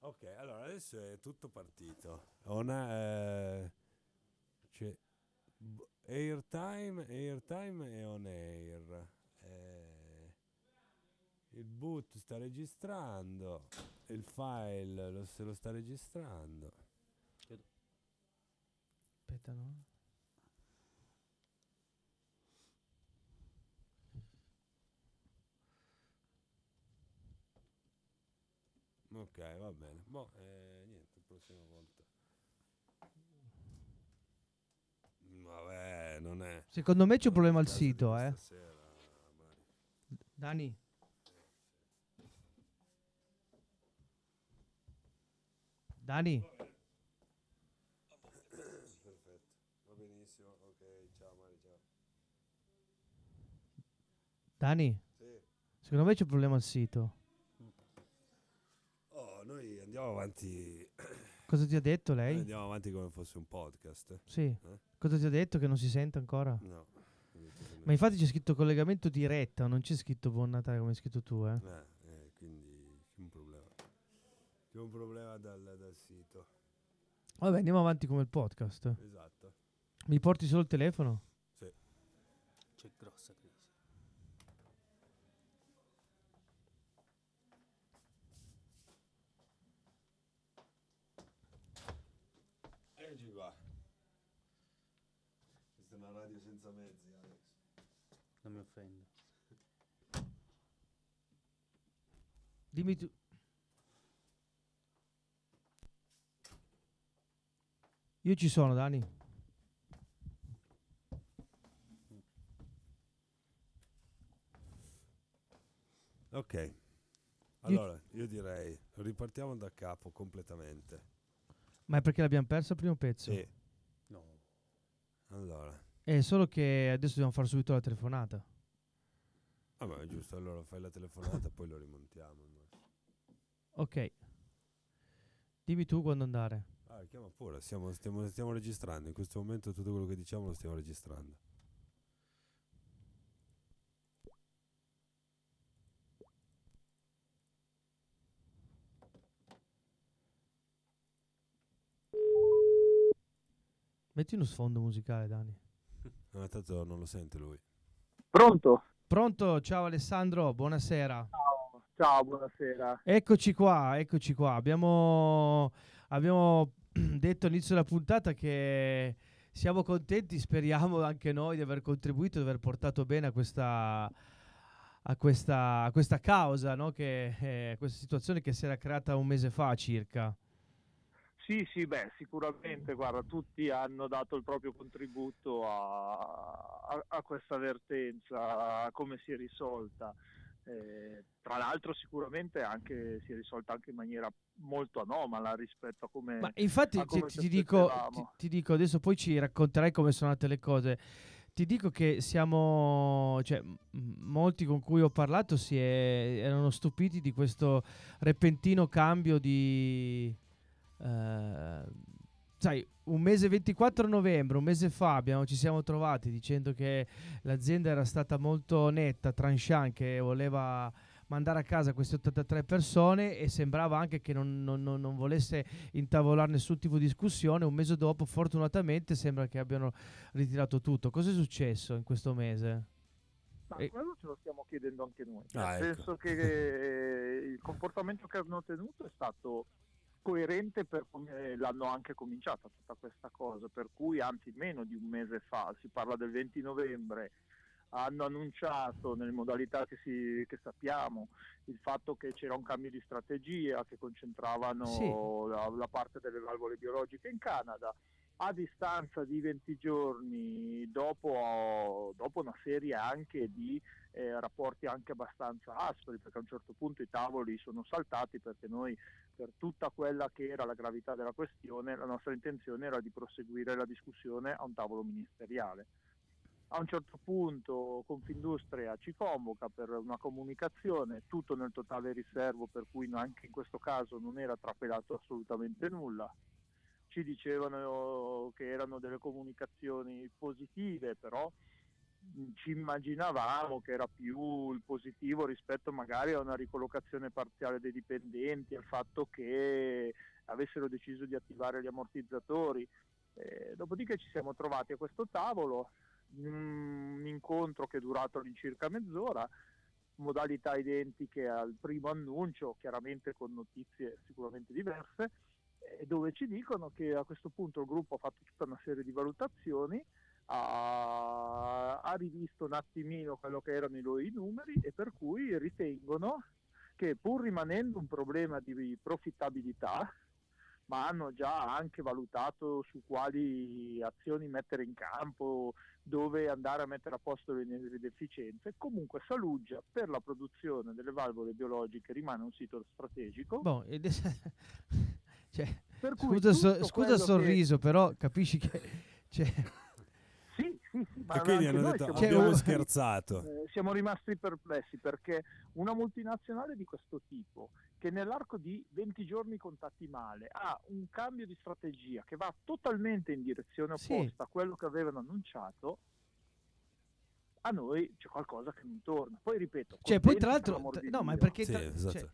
Ok, allora adesso è tutto partito. Una, eh, b- airtime, airtime e on air. Eh, il boot sta registrando, il file lo, se lo sta registrando. Aspetta, no? Ok, va bene. Boh, eh, niente, prossima volta. Vabbè, non è... Secondo me c'è un problema al sito, eh. sera, Mari. Dani. Dani, Perfetto, va benissimo. Ok, ciao Mari, ciao. Dani, Sì. secondo me c'è un problema al sito. Andiamo avanti. Cosa ti ha detto lei? andiamo avanti come fosse un podcast. Sì. Cosa ti ha detto che non si sente ancora? No. Ma infatti c'è scritto collegamento diretta, non c'è scritto buon Natale come hai scritto tu, eh. Eh, eh, quindi c'è un problema. C'è un problema dal, dal sito. Vabbè, andiamo avanti come il podcast. Esatto. Mi porti solo il telefono? C'è grossa crisi. Eccoci qua. Questa è una radio senza mezzi, Alex. Non mi offendo. Dimmi tu. Io ci sono, Dani. Ok. Allora, io direi, ripartiamo da capo completamente. Ma è perché l'abbiamo perso il primo pezzo? Sì. No. Allora. È solo che adesso dobbiamo fare subito la telefonata. Vabbè, giusto, allora fai la telefonata poi lo rimontiamo. Ok. Dimmi tu quando andare. Ah, chiama pure, stiamo, stiamo, stiamo registrando. In questo momento tutto quello che diciamo lo stiamo registrando. Metti uno sfondo musicale, Dani. Ah, tanto non lo sente lui. Pronto? Pronto? Ciao Alessandro, buonasera. Ciao, ciao, buonasera. Eccoci qua, eccoci qua. Abbiamo, abbiamo detto all'inizio della puntata che siamo contenti, speriamo anche noi di aver contribuito, di aver portato bene a questa, a questa, a questa causa, no? che, eh, questa situazione che si era creata un mese fa circa. Sì, sì, beh, sicuramente, guarda, tutti hanno dato il proprio contributo a, a- a questa vertenza, a come si è risolta. Eh, tra l'altro sicuramente anche, si è risolta anche in maniera molto anomala rispetto a come... Ma infatti ti, come ti ci dico, ti, ti dico, adesso poi ci racconterai come sono andate le cose. Ti dico che siamo, cioè, molti con cui ho parlato si è- erano stupiti di questo repentino cambio di... eh, sai, un mese 24 novembre, un mese fa abbiamo- ci siamo trovati dicendo che l'azienda era stata molto netta, tranchant, che voleva mandare a casa queste 83 persone e sembrava anche che non, non- non- non volesse intavolare nessun tipo di discussione. Un mese dopo, fortunatamente, sembra che abbiano ritirato tutto. Cosa è successo in questo mese? Ma E- quello ce lo stiamo chiedendo anche noi, Ah, nel ecco. senso che eh, il comportamento che hanno tenuto è stato coerente per come l'hanno anche cominciata tutta questa cosa, per cui anzi meno di un mese fa, si parla del 20 novembre, hanno annunciato nelle modalità che, si- che sappiamo il fatto che c'era un cambio di strategia, che concentravano Sì. la, la parte delle valvole biologiche in Canada. A distanza di 20 giorni, dopo, dopo una serie anche di eh, rapporti anche abbastanza aspri, perché a un certo punto i tavoli sono saltati perché noi per tutta quella che era la gravità della questione, la nostra intenzione era di proseguire la discussione a un tavolo ministeriale. A un certo punto Confindustria ci convoca per una comunicazione, tutto nel totale riservo, per cui anche in questo caso non era trapelato assolutamente nulla. Ci dicevano che erano delle comunicazioni positive, però ci immaginavamo che era più il positivo rispetto magari a una ricollocazione parziale dei dipendenti, al fatto che avessero deciso di attivare gli ammortizzatori. Eh, dopodiché ci siamo trovati a questo tavolo, un incontro che è durato all'incirca mezz'ora, modalità identiche al primo annuncio, chiaramente con notizie sicuramente diverse, eh, dove ci dicono che a questo punto il gruppo ha fatto tutta una serie di valutazioni, ha, ha rivisto un attimino quello che erano i loro numeri e per cui ritengono che pur rimanendo un problema di profittabilità, ma hanno già anche valutato su quali azioni mettere in campo, dove andare a mettere a posto le deficienze. Comunque Saluggia per la produzione delle valvole biologiche rimane un sito strategico. Boh, ed è... cioè, scusa, so, scusa il sorriso, che... però capisci che... Cioè... Sì, sì, sì, ma e quindi hanno detto siamo, abbiamo scherzato. Eh, siamo rimasti perplessi perché una multinazionale di questo tipo che nell'arco di 20 giorni contatti male ha un cambio di strategia che va totalmente in direzione opposta sì. a quello che avevano annunciato, a noi c'è qualcosa che non torna. Poi ripeto, cioè, poi tra l'altro, no, ma perché sì, tra, esatto. cioè,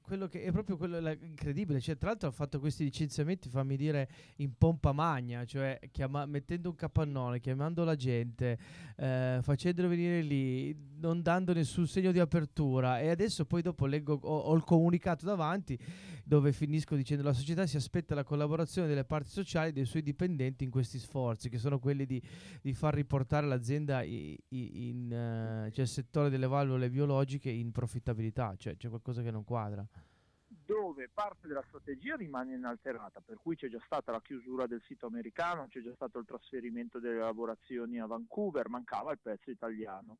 quello che è proprio quello incredibile. Cioè, tra l'altro, ha fatto questi licenziamenti, fammi dire, in pompa magna, cioè chiama, mettendo un capannone, chiamando la gente, eh, facendolo venire lì, non dando nessun segno di apertura. E adesso, poi, dopo leggo, ho, ho il comunicato davanti dove finisco dicendo la società si aspetta la collaborazione delle parti sociali e dei suoi dipendenti in questi sforzi, che sono quelli di, di far riportare l'azienda in, in uh, cioè il settore delle valvole biologiche in profittabilità, cioè c'è qualcosa che non quadra dove parte della strategia rimane inalterata, per cui c'è già stata la chiusura del sito americano, c'è già stato il trasferimento delle lavorazioni a Vancouver, mancava il pezzo italiano.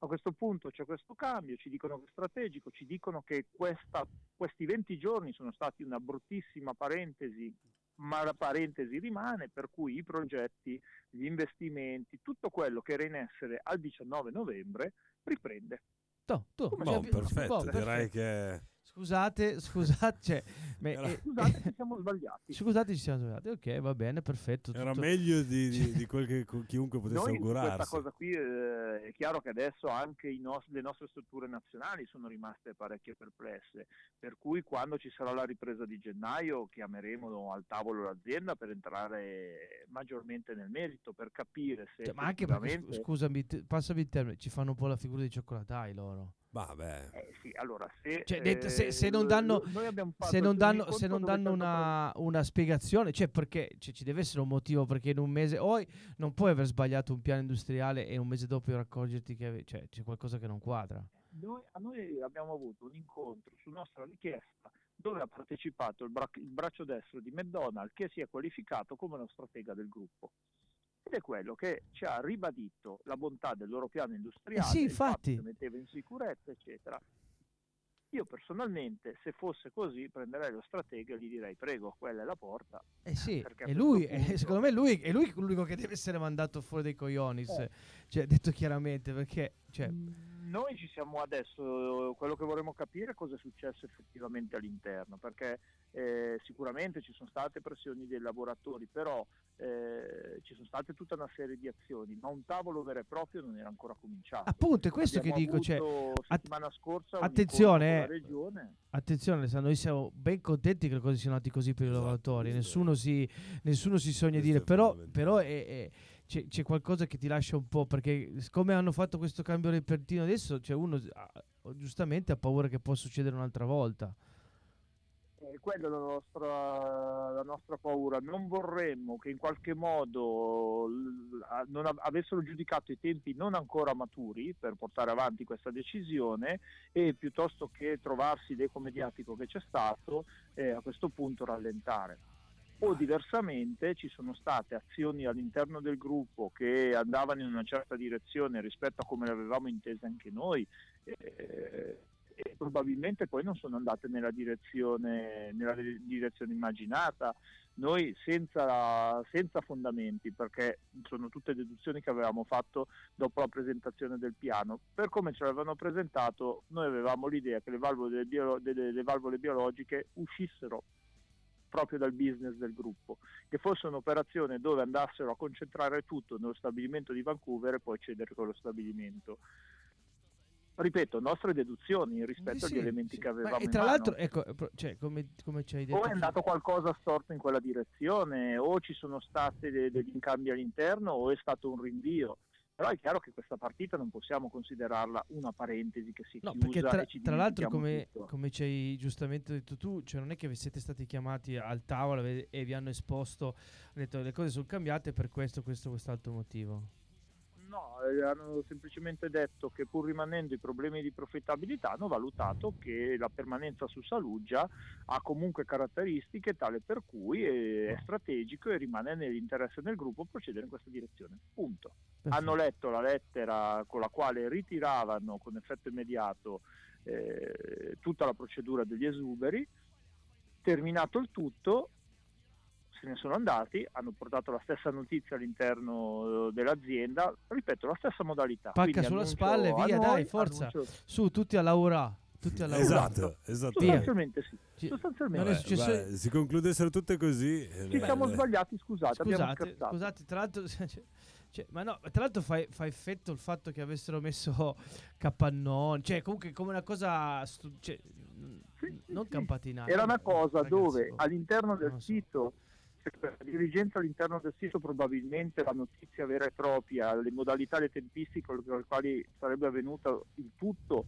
A questo punto c'è questo cambio, ci dicono che è strategico, ci dicono che questa, questi 20 giorni sono stati una bruttissima parentesi, ma la parentesi rimane, per cui i progetti, gli investimenti, tutto quello che era in essere al 19 novembre riprende. No, tu, boh, perfetto, boh, direi che Scusate, scusate, cioè, me, Era... eh, scusate, ci siamo sbagliati. Scusate, ci siamo sbagliati. Ok, va bene, perfetto. Era tutto... meglio di, di, di, quel che chiunque potesse Noi augurarsi. Questa cosa qui eh, è chiaro che adesso anche nos- le nostre strutture nazionali sono rimaste parecchie perplesse, per cui quando ci sarà la ripresa di gennaio chiameremo al tavolo l'azienda per entrare maggiormente nel merito, per capire se... Cioè, ma anche perché, scusami, t- passami il termine, ci fanno un po' la figura di cioccolatai loro. Vabbè. Eh sì, allora se, cioè, detto, se, se, non danno, se non danno, se non danno una, una, spiegazione, cioè perché cioè, ci deve essere un motivo perché in un mese o non puoi aver sbagliato un piano industriale e un mese dopo accorgerti che cioè, c'è qualcosa che non quadra. Noi, a noi abbiamo avuto un incontro su nostra richiesta dove ha partecipato il, bra- il braccio destro di McDonald's che si è qualificato come lo stratega del gruppo ed è quello che ci ha ribadito la bontà del loro piano industriale, eh sì, infatti. che metteva in sicurezza, eccetera. Io personalmente, se fosse così, prenderei lo stratega e gli direi prego, quella è la porta. Eh sì, e lui, punto... eh, secondo me lui, è lui l'unico che deve essere mandato fuori dai coionis, eh. cioè detto chiaramente, perché... Cioè... Mm noi ci siamo adesso, quello che vorremmo capire è cosa è successo effettivamente all'interno, perché eh, sicuramente ci sono state pressioni dei lavoratori, però eh, ci sono state tutta una serie di azioni, ma un tavolo vero e proprio non era ancora cominciato. Appunto, è questo Abbiamo che dico. Cioè, settimana scorsa attenzione, eh, attenzione Alessandro, noi siamo ben contenti che le cose siano andate così per esatto, i lavoratori, nessuno si, nessuno si, sogna dire, però, però è, è c'è, c'è, qualcosa che ti lascia un po' perché come hanno fatto questo cambio repentino adesso cioè uno giustamente ha paura che possa succedere un'altra volta. Eh, quella è la nostra, la nostra, paura. Non vorremmo che in qualche modo av- avessero giudicato i tempi non ancora maturi per portare avanti questa decisione e piuttosto che trovarsi l'eco mediatico che c'è stato eh, a questo punto rallentare o diversamente ci sono state azioni all'interno del gruppo che andavano in una certa direzione rispetto a come le avevamo intese anche noi eh, e probabilmente poi non sono andate nella direzione, nella direzione immaginata. Noi senza, senza, fondamenti, perché sono tutte deduzioni che avevamo fatto dopo la presentazione del piano, per come ce l'avevano presentato noi avevamo l'idea che le valvole, bio, delle, le valvole biologiche uscissero proprio dal business del gruppo, che fosse un'operazione dove andassero a concentrare tutto nello stabilimento di Vancouver e poi cedere quello stabilimento ripeto, nostre deduzioni rispetto Sì, agli elementi sì. che Ma- avevamo e in tra l'altro, ecco, cioè, come, come ci hai detto, o è andato qualcosa storto in quella direzione, o ci sono stati de- degli incambi all'interno, o è stato un rinvio. Però è chiaro che questa partita non possiamo considerarla una parentesi che si No, perché tra, tra l'altro, come, come ci hai giustamente detto tu, cioè non è che vi siete stati chiamati al tavolo e vi hanno esposto, hanno detto le cose sono cambiate per questo, questo, quest'altro motivo. Eh, hanno semplicemente detto che pur rimanendo i problemi di profittabilità hanno valutato che la permanenza su Saluggia ha comunque caratteristiche tale per cui è, è strategico e rimane nell'interesse del gruppo procedere in questa direzione. Punto. Hanno letto la lettera con la quale ritiravano con effetto immediato eh, tutta la procedura degli esuberi, terminato il tutto, se ne sono andati, hanno portato la stessa notizia all'interno eh, dell'azienda, ripeto, la stessa modalità. Pacca sulla annuncio spalle, a via, noi, dai, forza. annuncio- Su, tutti a lavorare. Tutti a lavorare. Esatto, esatto. Sostanzialmente sì. Ci- Sostanzialmente Vabbè, successo- guarda, si concludessero tutte così. eh, Ci siamo eh, sbagliati, scusate, Scusate, scusate, tra l'altro, cioè, cioè, ma no, tra l'altro fa, fa effetto il fatto che avessero messo capannoni, cioè comunque come una cosa, stu- cioè, Sì, sì, non sì. campanile. Era una cosa ragazzi, dove oh. all'interno del so. La dirigenza all'interno del sito probabilmente la notizia vera e propria, le modalità, le tempistiche con le quali sarebbe avvenuto il tutto,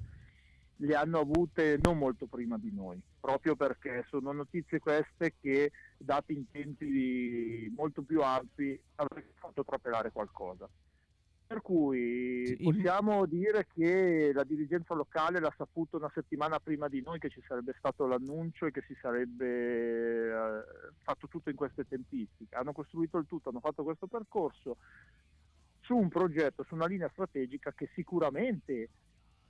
le hanno avute non molto prima di noi, proprio perché sono notizie queste che date in tempi molto più ampi avrebbero fatto trapelare qualcosa. Per cui possiamo dire che la dirigenza locale l'ha saputo una settimana prima di noi che ci sarebbe stato l'annuncio e che si sarebbe eh, fatto tutto in queste tempistiche. Hanno costruito il tutto, hanno fatto questo percorso su un progetto, su una linea strategica che sicuramente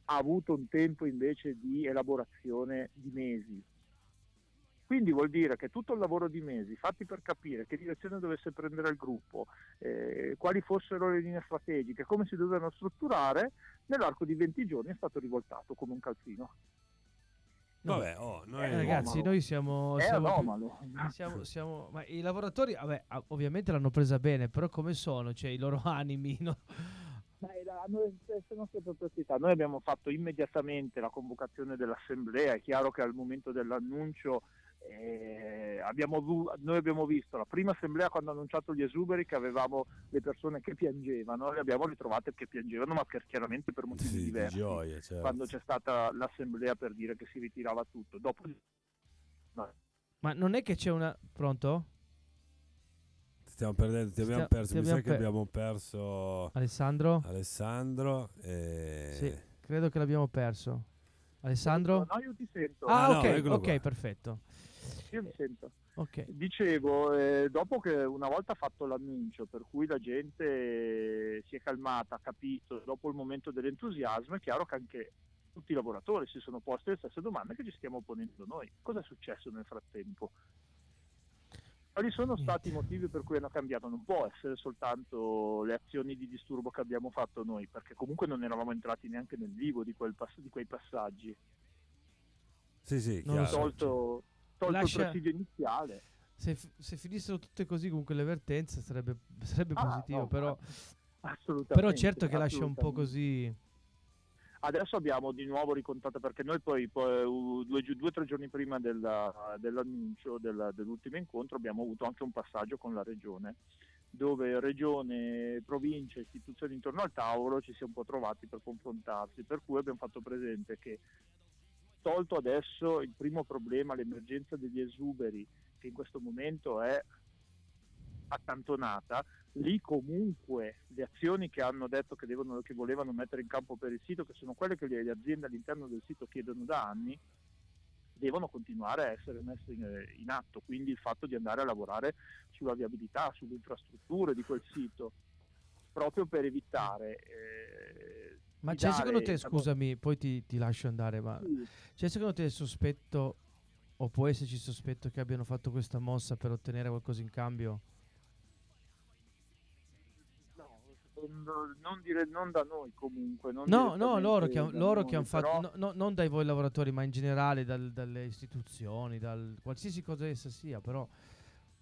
ha avuto un tempo invece di elaborazione di mesi. Quindi vuol dire che tutto il lavoro di mesi fatti per capire che direzione dovesse prendere il gruppo, eh, quali fossero le linee strategiche, come si dovevano strutturare, nell'arco di 20 giorni è stato rivoltato come un calzino. No, Vabbè, oh, noi... eh, ragazzi, noi siamo, È siamo siamo, siamo- ma i lavoratori, vabbè, ovviamente l'hanno presa bene, però come sono? Cioè, i loro animi, no? Dai, le stesse nostre perplessità. Noi abbiamo fatto immediatamente la convocazione dell'assemblea, è chiaro che al momento dell'annuncio abbiamo avu- noi abbiamo visto la prima assemblea quando ha annunciato gli esuberi che avevamo le persone che piangevano, le abbiamo ritrovate che piangevano, ma chiaramente per motivi Sì, di diversi. gioia, certo. Quando c'è stata l'assemblea per dire che si ritirava tutto. Dopo Ma non è che c'è una... Pronto? Stiamo perdendo, ti abbiamo Stia- perso. ti Mi sa abbiamo che per- abbiamo perso Alessandro? Alessandro. E... Sì, credo che l'abbiamo perso. Alessandro? No, io ti sento. Ah, Ah, no, ok, eccolo ok, qua. perfetto. Io mi sento. Ok. Dicevo, eh, dopo che una volta fatto l'annuncio, per cui la gente si è calmata, ha capito, dopo il momento dell'entusiasmo, è chiaro che anche tutti i lavoratori si sono posti le stesse domande che ci stiamo ponendo noi. Cosa è successo nel frattempo? Quali sono Niente. stati i motivi per cui hanno cambiato? Non può essere soltanto le azioni di disturbo che abbiamo fatto noi, perché comunque non eravamo entrati neanche nel vivo di, quel pass- di quei passaggi. Sì, sì, Non chiaro. Tolto, tolto Lascia- il presidio iniziale. Se, se finissero tutte così comunque le vertenze sarebbe, sarebbe Ah, positivo, no, però, Assolutamente. però certo che lascia un po' così... Adesso abbiamo di nuovo ricontato perché noi poi, poi, due due o tre giorni prima della- dell'annuncio della- dell'ultimo incontro abbiamo avuto anche un passaggio con la regione dove regione, provincia, istituzioni intorno al tavolo ci siamo un po' trovati per confrontarsi, per cui abbiamo fatto presente che tolto adesso il primo problema, l'emergenza degli esuberi, che in questo momento è accantonata, lì comunque le azioni che hanno detto che, devono, che volevano mettere in campo per il sito, che sono quelle che le, aziende all'interno del sito chiedono da anni, devono continuare a essere messe in, in atto, quindi il fatto di andare a lavorare sulla viabilità, sulle infrastrutture di quel sito, proprio per evitare... eh, Ma c'è dare- secondo te, scusami, poi ti, ti lascio andare, ma Sì, c'è secondo te il sospetto, o può esserci il sospetto che abbiano fatto questa mossa per ottenere qualcosa in cambio? No, non, dire, non da noi comunque. No, no, loro che, han- loro noi, che hanno fatto, però- no- no- non dai voi lavoratori, ma in generale dal- dalle istituzioni, dal qualsiasi cosa essa sia, però...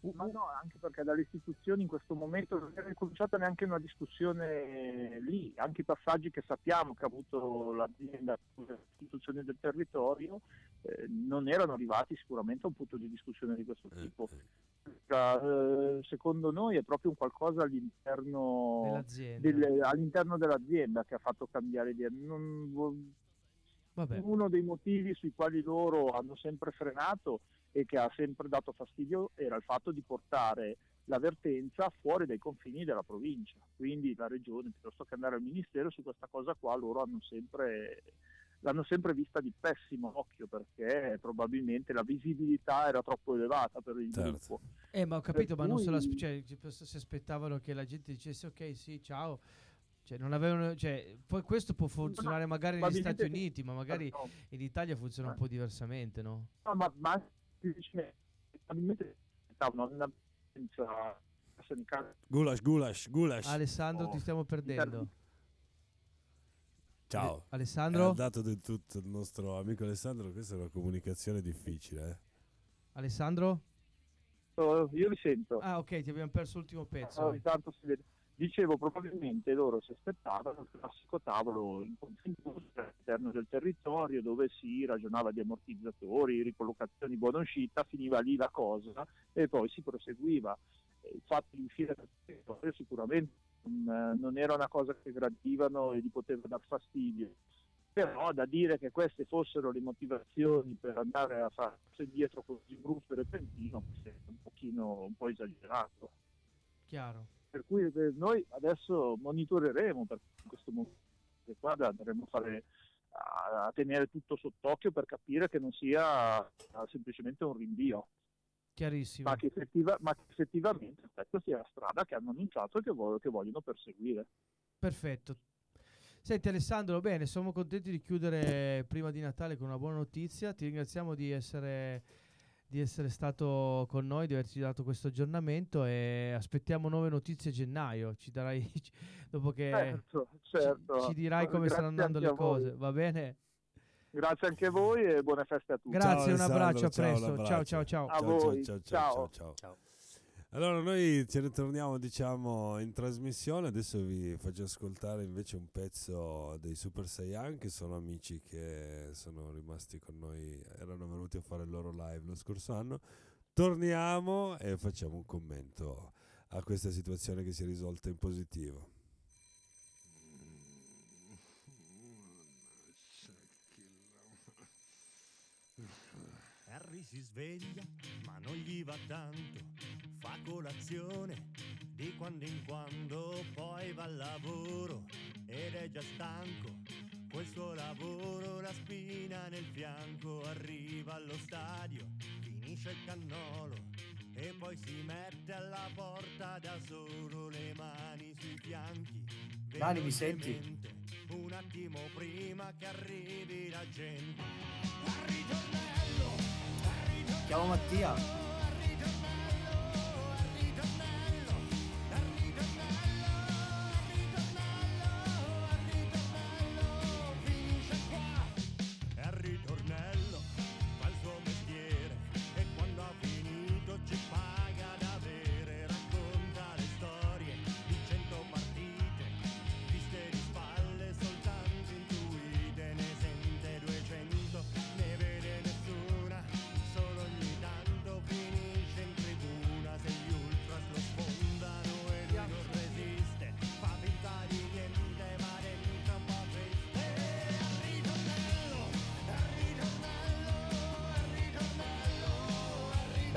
u- Ma u- no, anche perché dalle istituzioni in questo momento non era cominciata neanche una discussione lì, anche i passaggi che sappiamo che ha avuto l'azienda sulle istituzioni del territorio eh, non erano arrivati sicuramente a un punto di discussione di questo Eh, tipo. eh. Eh, secondo noi è proprio un qualcosa all'interno, dell'azienda. delle- all'interno dell'azienda che ha fatto cambiare idea. Non Vabbè, uno dei motivi sui quali loro hanno sempre frenato e che ha sempre dato fastidio era il fatto di portare la vertenza fuori dai confini della provincia, quindi la regione piuttosto che andare al ministero su questa cosa qua loro hanno sempre, l'hanno sempre vista di pessimo occhio perché probabilmente la visibilità era troppo elevata per il Certo. gruppo. eh, ma ho capito, ma non se la, cui- cioè, ci- si aspettavano che la gente dicesse ok, sì, ciao. Cioè, non avevano, cioè, poi questo può funzionare magari negli Stati Uniti, ma magari No, in Italia funziona un Eh. po' diversamente, no? no, ma, ma probabilmente una vertenza sanitaria Gulash, Gulash, Gulash. Alessandro, Oh, ti stiamo perdendo. Ciao. È Alessandro? andato del tutto il nostro amico Alessandro. Questa è una comunicazione difficile. eh. Alessandro? Oh, Io li sento. Ah, ok, ti abbiamo perso l'ultimo pezzo. Ogni tanto si vede. Dicevo, probabilmente loro si aspettavano il classico tavolo in Confindustria all'interno del territorio dove si ragionava di ammortizzatori, ricollocazioni, buona uscita, finiva lì la cosa e poi si proseguiva. E Il fatto di uscire dal territorio sicuramente non, non era una cosa che gradivano e gli poteva dar fastidio. Però da dire che queste fossero le motivazioni per andare a farsi indietro così brutto e repentino, sembra un pochino un po' esagerato Chiaro. Per cui eh, noi adesso monitoreremo per questo momento e qua andremo a, fare, a, tenere tutto sott'occhio per capire che non sia semplicemente un rinvio, Chiarissimo. ma che, effettiva- ma che effettivamente questa sia la strada che hanno annunciato e che, vo- che vogliono perseguire. Perfetto. Senti Alessandro, bene, siamo contenti di chiudere prima di Natale con una buona notizia. Ti ringraziamo di essere, di essere stato con noi, di averci dato questo aggiornamento e aspettiamo nuove notizie a gennaio. Ci darai dopo che certo, ci- certo. ci, dirai come Grazie stanno andando le cose, va bene? Grazie anche a voi e buone feste a tutti. Grazie, un Alessandro, abbraccio, a ciao, un presto. Ciao, ciao, ciao. A ciao, voi, ciao, ciao, ciao. ciao, ciao. Allora, noi ce ne torniamo, diciamo, in trasmissione. Adesso vi faccio ascoltare invece un pezzo dei Super Saiyan, che sono amici che sono rimasti con noi, erano venuti a fare il loro live lo scorso anno. Torniamo e facciamo un commento a questa situazione che si è risolta in positivo. Si sveglia, ma non gli va tanto. Fa colazione di quando in quando, poi va al lavoro ed è già stanco. Quel suo lavoro, la spina nel fianco, arriva allo stadio, finisce il cannolo e poi si mette alla porta da solo, le mani sui fianchi. Dani, mi senti? Un attimo prima che arrivi la gente. Al ritornello, Então aqui, é tia.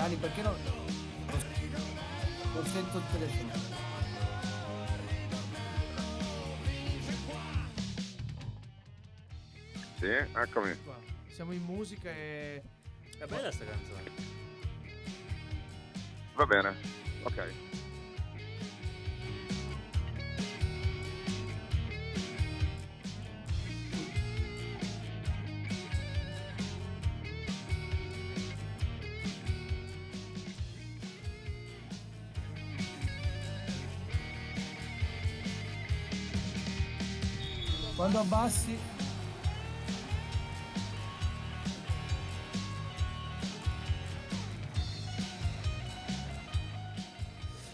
Dani, perché non... Non sento il telefono. Sì, eccomi. Qua. Siamo in musica e È bella sta canzone. Va bene. Ok. Quando abbassi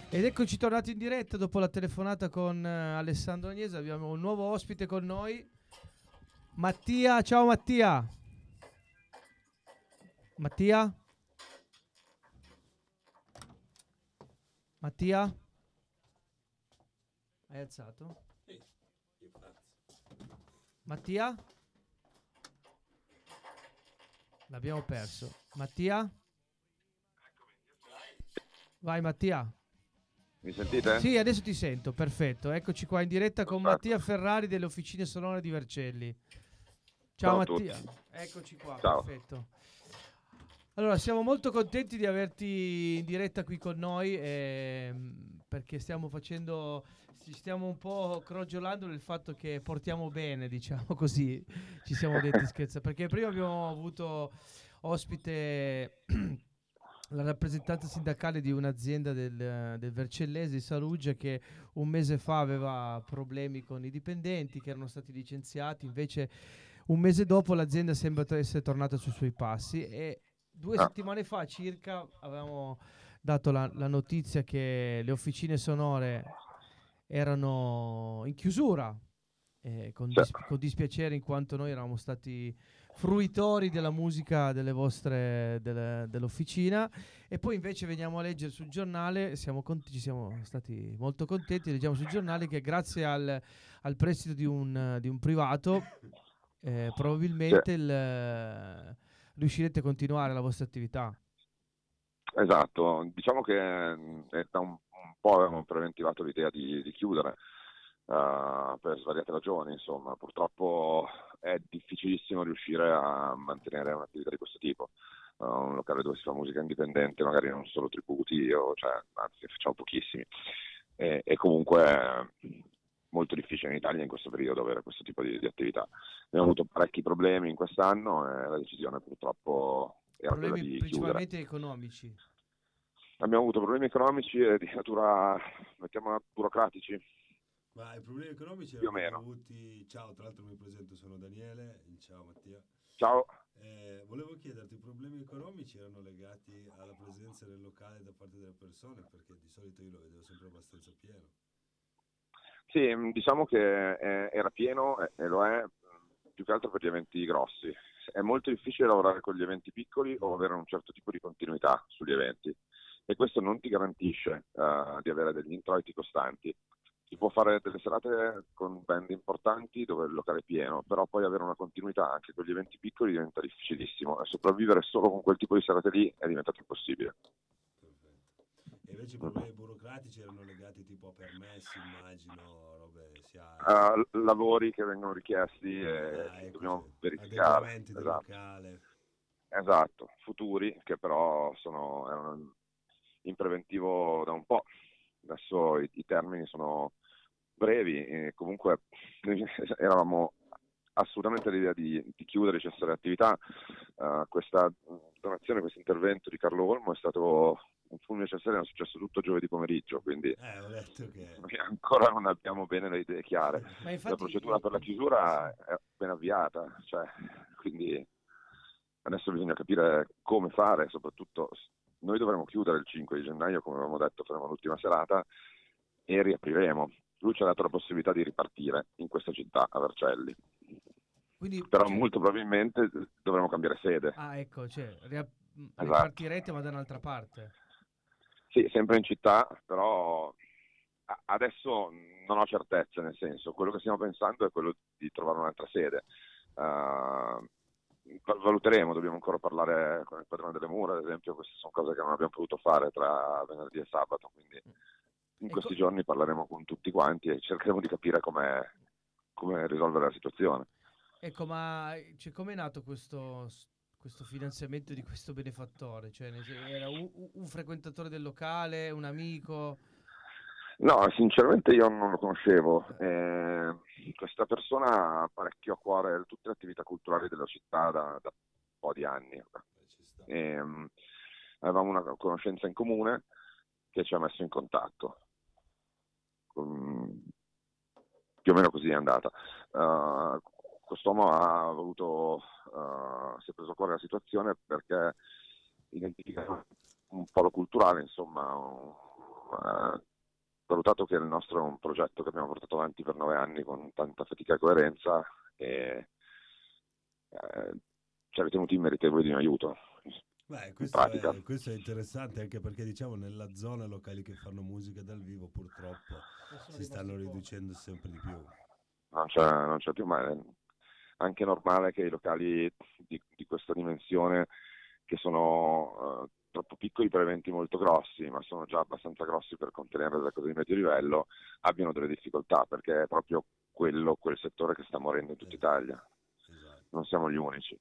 Ed eccoci tornati in diretta dopo la telefonata con eh, Alessandro Agnese. Abbiamo un nuovo ospite con noi, Mattia. Ciao Mattia. Mattia? Mattia? Hai alzato? Mattia? L'abbiamo perso. Mattia? Vai Mattia. Mi sentite? Sì, adesso ti sento, perfetto. Eccoci qua in diretta con. Mattia Ferrari delle Officine Sonore di Vercelli. Ciao, Ciao Mattia. Eccoci qua, Ciao. perfetto. Allora, siamo molto contenti di averti in diretta qui con noi ehm, perché stiamo facendo ci stiamo un po' crogiolando del fatto che portiamo bene, diciamo così. Ci siamo detti scherza, perché prima abbiamo avuto ospite la rappresentanza sindacale di un'azienda del, del Vercellese di Saluggia che un mese fa aveva problemi con i dipendenti che erano stati licenziati, invece un mese dopo l'azienda sembra essere tornata sui suoi passi e due Ah. settimane fa circa avevamo dato la, la notizia che le officine sonore erano in chiusura eh, con, dis- con dispiacere in quanto noi eravamo stati fruitori della musica delle vostre delle- dell'officina. E poi invece veniamo a leggere sul giornale siamo conti- ci siamo stati molto contenti leggiamo sul giornale che grazie al, al prestito di un, di un privato eh, probabilmente il, riuscirete a continuare la vostra attività Esatto, diciamo che mm, da un, un po' avevamo preventivato l'idea di, di chiudere eh, per svariate ragioni, insomma, purtroppo è difficilissimo riuscire a mantenere un'attività di questo tipo. Eh, un locale dove si fa musica indipendente, magari non solo tributi, o, cioè, anzi facciamo pochissimi. E, e comunque molto difficile in Italia in questo periodo avere questo tipo di, di attività. Abbiamo avuto parecchi problemi in quest'anno e la decisione purtroppo era quella problemi di chiudere. principalmente economici Abbiamo avuto problemi economici e di natura, mettiamola, burocratici. Ma i problemi economici Più o meno. dovuti... Ciao, tra l'altro mi presento, sono Daniele. Ciao Mattia. Ciao. Eh, volevo chiederti, i problemi economici erano legati alla presenza del locale da parte delle persone? Perché di solito io lo vedevo sempre abbastanza pieno. Sì, mh, diciamo che eh, era pieno e, lo è mh, più che altro per gli eventi grossi. È molto difficile lavorare con gli eventi piccoli o avere un certo tipo di continuità sugli eventi e questo non ti garantisce eh, di avere degli introiti costanti. Si può fare delle serate con band importanti dove il locale è pieno, però poi avere una continuità anche con gli eventi piccoli diventa difficilissimo e sopravvivere solo con quel tipo di serate lì è diventato impossibile. E invece i problemi burocratici erano legati tipo a permessi, immagino, robe sia... Eh, lavori che vengono richiesti e Ah, ecco, dobbiamo sì. verificare. Esatto. locale. Esatto, futuri che però sono, erano in preventivo da un po'. Adesso i, i termini sono brevi e comunque eravamo assolutamente all'idea di, di chiudere, cessare l'attività. Eh, questa donazione, questo intervento di Carlo Olmo è stato un fulmine cessario, è successo tutto giovedì pomeriggio, quindi Eh, che... ancora non abbiamo bene le idee chiare. ma infatti La procedura per la chiusura è appena avviata, cioè, quindi adesso bisogna capire come fare, soprattutto noi dovremo chiudere il 5 di gennaio, come avevamo detto, faremo l'ultima serata e riapriremo. Lui ci ha dato la possibilità di ripartire in questa città, a Vercelli, quindi però molto probabilmente dovremo cambiare sede. Ah, ecco, cioè, ria- mh, Esatto. ripartirete ma da un'altra parte. Sì, sempre in città, però adesso non ho certezze, nel senso, quello che stiamo pensando è quello di trovare un'altra sede. Val- valuteremo, dobbiamo ancora parlare con il padrone delle mura, ad esempio, queste sono cose che non abbiamo potuto fare tra venerdì e sabato, quindi in Ecco- questi giorni parleremo con tutti quanti e cercheremo di capire come, come risolvere la situazione. Ecco, ma cioè, com'è nato questo, questo finanziamento di questo benefattore? Cioè, era un, un- frequentatore del locale, un amico? No, sinceramente io non lo conoscevo. Eh, questa persona ha parecchio a cuore tutte le attività culturali della città da, da un po' di anni. Eh. Ehm, avevamo una conoscenza in comune che ci ha messo in contatto. Con- più o meno così è andata. Uh, quest'uomo ha voluto, uh, si è preso a cuore la situazione perché identifica un polo culturale, insomma, uh, valutato che il nostro è un progetto che abbiamo portato avanti per nove anni con tanta fatica e coerenza e eh, ci ha ritenuti meritevoli di un aiuto. Beh, questo è, questo è, interessante anche perché diciamo nella zona locali che fanno musica dal vivo purtroppo si stanno riducendo sempre di più. Non c'è, non c'è più, ma anche normale che i locali di, di questa dimensione, che sono uh, troppo piccoli per eventi molto grossi, ma sono già abbastanza grossi per contenere delle cose di medio livello, abbiano delle difficoltà perché è proprio quello, quel settore che sta morendo in tutta Italia. Esatto. Non siamo gli unici.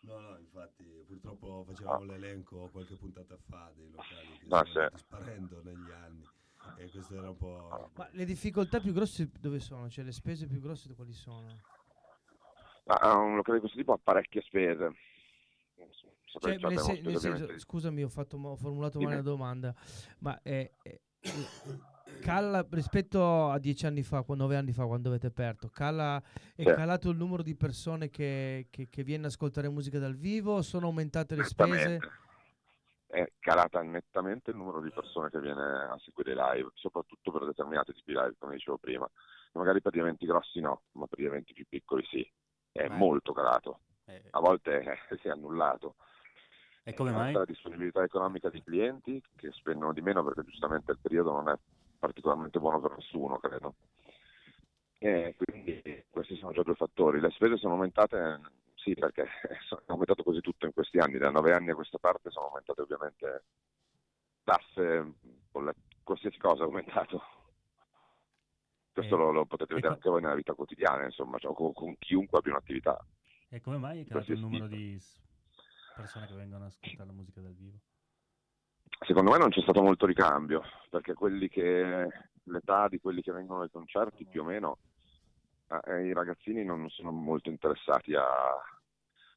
No, no, infatti purtroppo facevamo l'elenco qualche puntata fa dei locali che ah, stanno sì. disparendo negli anni e questo era un po'... Ma le difficoltà più grosse dove sono? Cioè le spese più grosse quali sono? Ah, un locale di questo tipo ha parecchie spese. Cioè, nel se- nel senso, scusami, ho, fatto, ho formulato male la domanda, ma è, è, cala rispetto a dieci anni fa, nove anni fa, quando avete aperto, cala, è sì. calato il numero di persone che, che, che viene ad ascoltare musica dal vivo? Sono aumentate le spese? È calata nettamente il numero di persone che viene a seguire i live, soprattutto per determinati tipi di live, come dicevo prima. Magari per gli eventi grossi no, ma per gli eventi più piccoli sì. È Beh. molto calato. Eh. A volte eh, si è annullato. E come mai? La disponibilità economica di clienti che spendono di meno perché giustamente il periodo non è particolarmente buono per nessuno, credo. E quindi questi sono già due fattori. Le spese sono aumentate, sì, perché è aumentato quasi tutto in questi anni, da nove anni a questa parte sono aumentate ovviamente tasse, qualsiasi cosa è aumentato. Questo eh, lo, lo, potete vedere anche voi nella vita quotidiana, insomma, cioè, con, con, chiunque abbia un'attività. E come mai è calato il numero di persone che vengono a ascoltare la musica dal vivo? Secondo me non c'è stato molto ricambio, perché quelli che, l'età di quelli che vengono ai concerti più o meno, eh, i ragazzini non sono molto interessati a,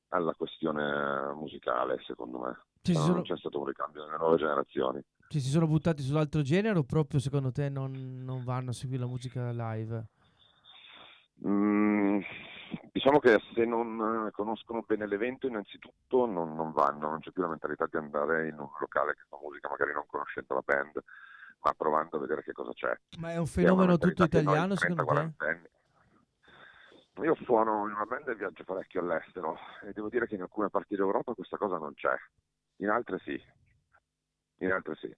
alla questione musicale, secondo me. Ci no, sono... Non c'è stato un ricambio nelle nuove generazioni. Ci si sono buttati sull'altro genere o proprio secondo te non, non vanno a seguire la musica live? Mm, diciamo che se non eh, conoscono bene l'evento innanzitutto non, non, vanno, non c'è più la mentalità di andare in un locale che fa musica magari non conoscendo la band, ma provando a vedere che cosa c'è. Ma è un fenomeno tutto italiano 30, secondo te? Anni. Io suono in una band e viaggio parecchio all'estero e devo dire che in alcune parti d'Europa questa cosa non c'è, in altre sì, in altre sì.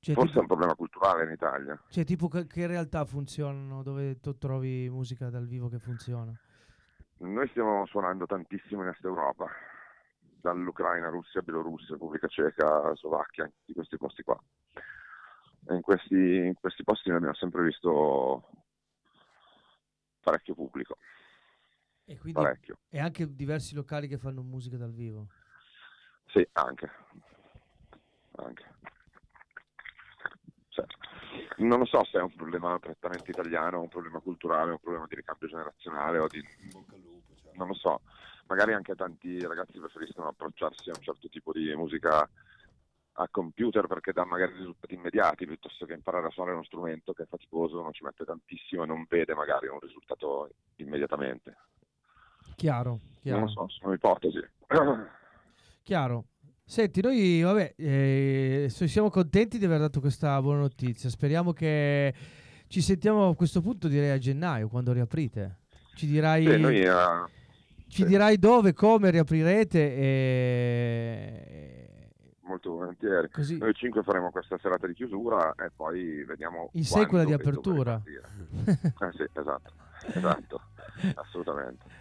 Cioè, Forse tipo, è un problema culturale in Italia. Cioè, tipo che, che realtà funzionano dove tu trovi musica dal vivo che funziona? Noi stiamo suonando tantissimo in Est Europa, dall'Ucraina, Russia, Bielorussia, Repubblica Ceca, Slovacchia, di questi posti qua. In questi, in questi posti noi abbiamo sempre visto parecchio pubblico. E quindi parecchio. E anche diversi locali che fanno musica dal vivo? Sì, anche. Anche. Cioè, non lo so se è un problema prettamente italiano, un problema culturale, un problema di ricambio generazionale o di... Cioè. Non lo so, magari anche tanti ragazzi preferiscono approcciarsi a un certo tipo di musica a computer perché dà magari risultati immediati piuttosto che imparare a suonare uno strumento che è faticoso, non ci mette tantissimo e non vede magari un risultato immediatamente. Chiaro, chiaro. Non lo so, sono ipotesi. chiaro. Senti, noi vabbè, eh, siamo contenti di aver dato questa buona notizia. Speriamo che ci sentiamo a questo punto, direi a gennaio, quando riaprite. Ci dirai, sì, noi, uh, ci sì. dirai dove, come riaprirete. E... Molto volentieri. Così. Noi 5 faremo questa serata di chiusura e poi vediamo. In sé quella di apertura. eh sì, esatto, esatto, assolutamente.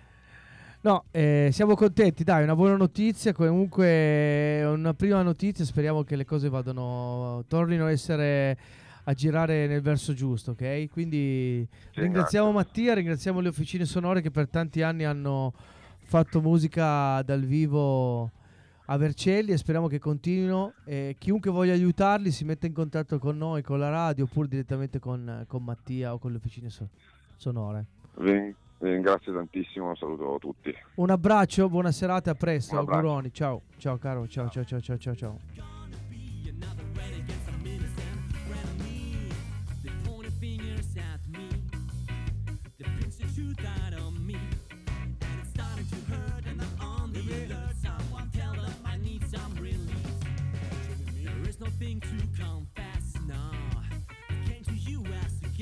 No, eh, siamo contenti, dai, una buona notizia, comunque una prima notizia, speriamo che le cose vadano, tornino a essere a girare nel verso giusto, ok? Quindi sì, ringraziamo grazie. Mattia, ringraziamo le officine sonore che per tanti anni hanno fatto musica dal vivo a Vercelli e speriamo che continuino. E chiunque voglia aiutarli si metta in contatto con noi, con la radio oppure direttamente con, con Mattia o con le officine so- sonore. Sì. Vi ringrazio tantissimo, saluto a tutti. Un abbraccio, buona serata, a presto, auguroni. Ciao, ciao caro, ciao ciao ciao ciao ciao. ciao.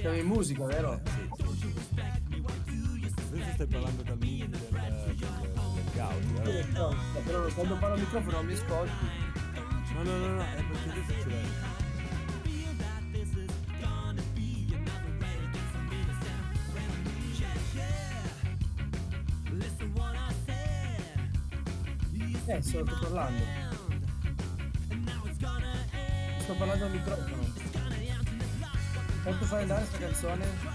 Siamo in musica, vero? Sì stai parlando dal mic del, del, del Gaudi, Sì, eh? no, però quando parlo al microfono mi ascolti. No, no, no, no, è perché adesso ce l'hai. Eh, sto parlando. Sto parlando al microfono. Quanto fai andare sta canzone?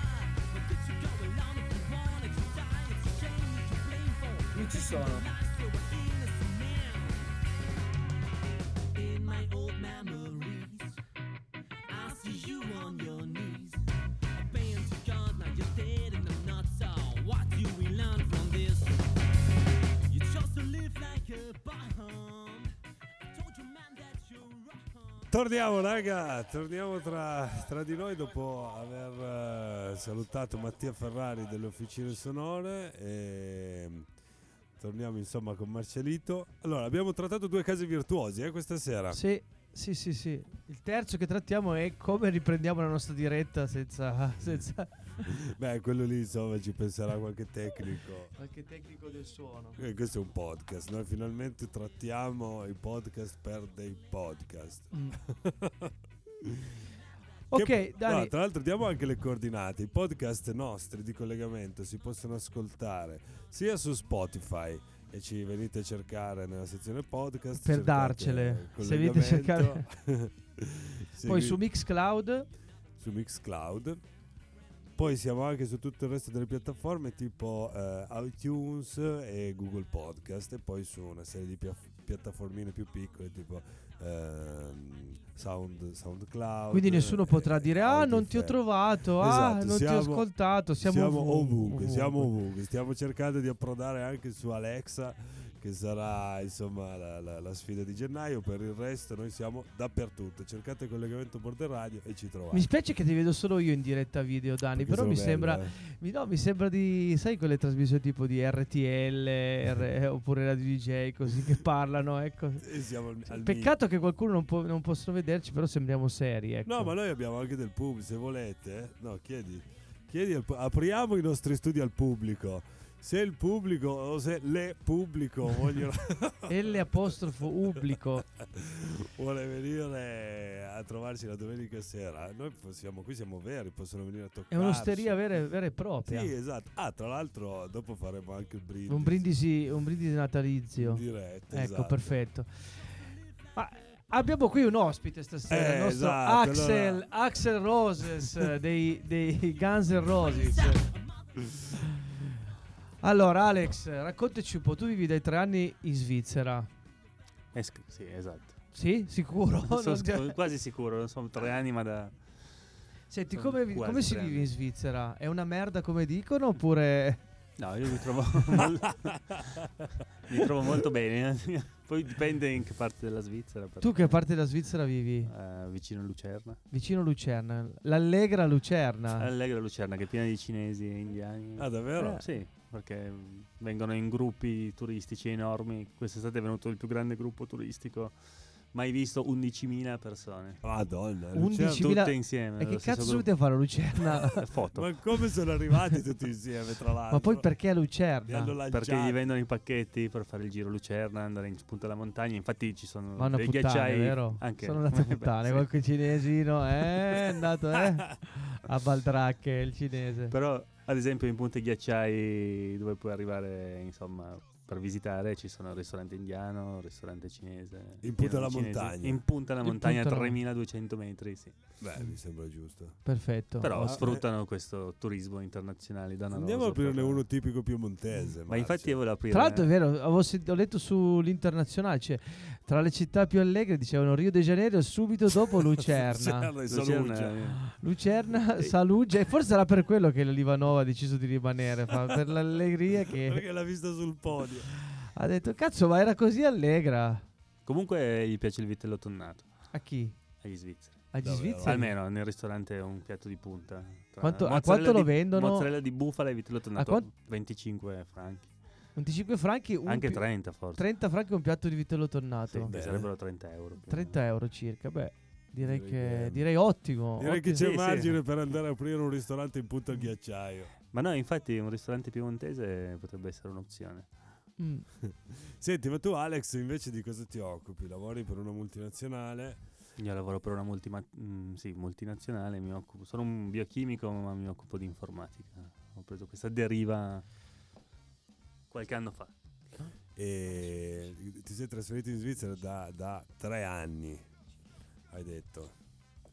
Qui ci sono. Torniamo raga, torniamo tra, tra di noi dopo aver eh, salutato Mattia Ferrari delle Officine Sonore e torniamo insomma con Marcelito. Allora, abbiamo trattato due casi virtuosi eh, questa sera. Sì, sì, sì, sì. Il terzo che trattiamo è come riprendiamo la nostra diretta senza, senza Beh, quello lì insomma ci penserà qualche tecnico. qualche tecnico del suono. Eh, questo è un podcast, noi finalmente trattiamo i podcast per dei podcast. Mm. Che- ok, Dani. no, tra l'altro diamo anche le coordinate. I podcast nostri di collegamento si possono ascoltare sia su Spotify e ci venite a cercare nella sezione podcast Per darcele. Se venite a cercare-. Poi su Mixcloud su Mixcloud. Poi siamo anche su tutto il resto delle piattaforme tipo eh, iTunes e Google Podcast e poi su una serie di pia- piattaformine più piccole tipo ehm, Sound, SoundCloud. Quindi nessuno eh, potrà dire ah non ti ho Audify". trovato, ah Esatto, non ti ho siamo- ascoltato, siamo, Siamo ovunque, ovunque, siamo ovunque. Stiamo cercando di approdare anche su Alexa, che sarà insomma la, la- la sfida di gennaio. Per il resto, noi siamo dappertutto. Cercate collegamento Border Radio e ci trovate. Mi spiace che ti vedo solo io in diretta video, Dani, Perché però mi bello, sembra, eh. mi, no, mi sembra di, sai, quelle trasmissioni tipo di RTL R- oppure Radio DJ così che parlano, ecco. Al- al Peccato che qualcuno non, può, non possono vederci, però sembriamo seri, ecco. No, ma noi abbiamo anche del pubblico, se volete. eh. No, chiedi. chiedi al apriamo i nostri studi al pubblico. Se il pubblico o se le pubblico vogliono L apostrofo pubblico. vuole venire a trovarci la domenica sera, noi possiamo, qui siamo veri, possono venire a toccare. È un'osteria vera, vera e propria. Sì, esatto. Ah, tra l'altro dopo faremo anche il brindisi. Un brindisi, un brindisi natalizio. in diretta. Ecco, esatto. perfetto. Ma abbiamo qui un ospite stasera, Eh, il nostro esatto, Axel, allora- Axel Roses dei, dei Guns N' Roses. Allora, Alex, raccontaci un po'. Tu vivi dai tre anni in Svizzera. Eh, sì, esatto. Sì, sicuro? Sono sc- quasi sicuro, non sono tre anni, ma da... Senti, come, vi- come si vive in Svizzera? È una merda come dicono oppure... No, io mi trovo, mol- mi trovo molto bene. Poi dipende in che parte della Svizzera. Tu perché, che parte della Svizzera vivi? eh, vicino a Lucerna. Vicino Lucerna. L'allegra Lucerna. Allegra Lucerna, che è piena di cinesi e indiani. Ah, davvero? Eh, sì, perché vengono in gruppi turistici enormi. Quest'estate è venuto il più grande gruppo turistico mai visto, 11.000 persone. Madonna, 11.000 Luciano, Tutte insieme. E che cazzo gruppo. dovete fare a Lucerna? Eh, Foto. Ma come sono arrivati tutti insieme, tra l'altro? Ma poi perché a Lucerna? Perché gli vendono i pacchetti per fare il giro Lucerna, andare in punta alla montagna. Infatti ci sono Vanno a dei puttane, ghiacciai vero? Anche. Sono andate a Beh, puttane. sì. Qualche cinesino è andato eh? a Baldracche, il cinese. Però, ad esempio, in punta ai ghiacciai dove puoi arrivare, insomma, per visitare, ci sono il ristorante indiano, il ristorante cinese. In punta alla cinesi. montagna. In punta alla montagna, punta alla- 3200 metri, sì. Beh, mi sembra giusto. Perfetto. Però Ah, sfruttano questo turismo internazionale. Donna Andiamo a aprirne uno tipico piemontese. Ma infatti io volevo aprire... Tra l'altro è vero, avevo sent- ho letto sull'internazionale, cioè tra le città più allegre dicevano Rio de Janeiro subito dopo Lucerna. Lucerna Lucerna, Saluggia. eh, E- Saluggia e forse sarà per quello che Livanova ha deciso di rimanere, fa- per l'allegria che Perché l'ha vista sul podio. Ha detto cazzo ma era così allegra. Comunque gli piace il vitello tonnato A chi? agli svizzeri. Agli Davvero? svizzeri? Almeno nel ristorante è un piatto di punta. Quanto- a quanto lo di- vendono? Mozzarella di bufala e vitello tonnato. quan- 25 franchi. 25 franchi, un Anche pi- 30 forse. 30 franchi un piatto di vitello Sì, tonnato. che Bene. sarebbero 30 euro. più o 30 euro circa, beh. Direi, Direi che, che- direi ottimo. Direi che ottimo. c'è Sì, sì. margine per andare a aprire un ristorante in punta al ghiacciaio. Ma no, infatti un ristorante piemontese potrebbe essere un'opzione. Mm. Senti, ma tu Alex invece di cosa ti occupi? Lavori per una multinazionale? Io lavoro per una multima- mm, sì, multinazionale, mi occupo, sono un biochimico ma mi occupo di informatica. Ho preso questa deriva qualche anno fa. E ti sei trasferito in Svizzera da, da tre anni, hai detto.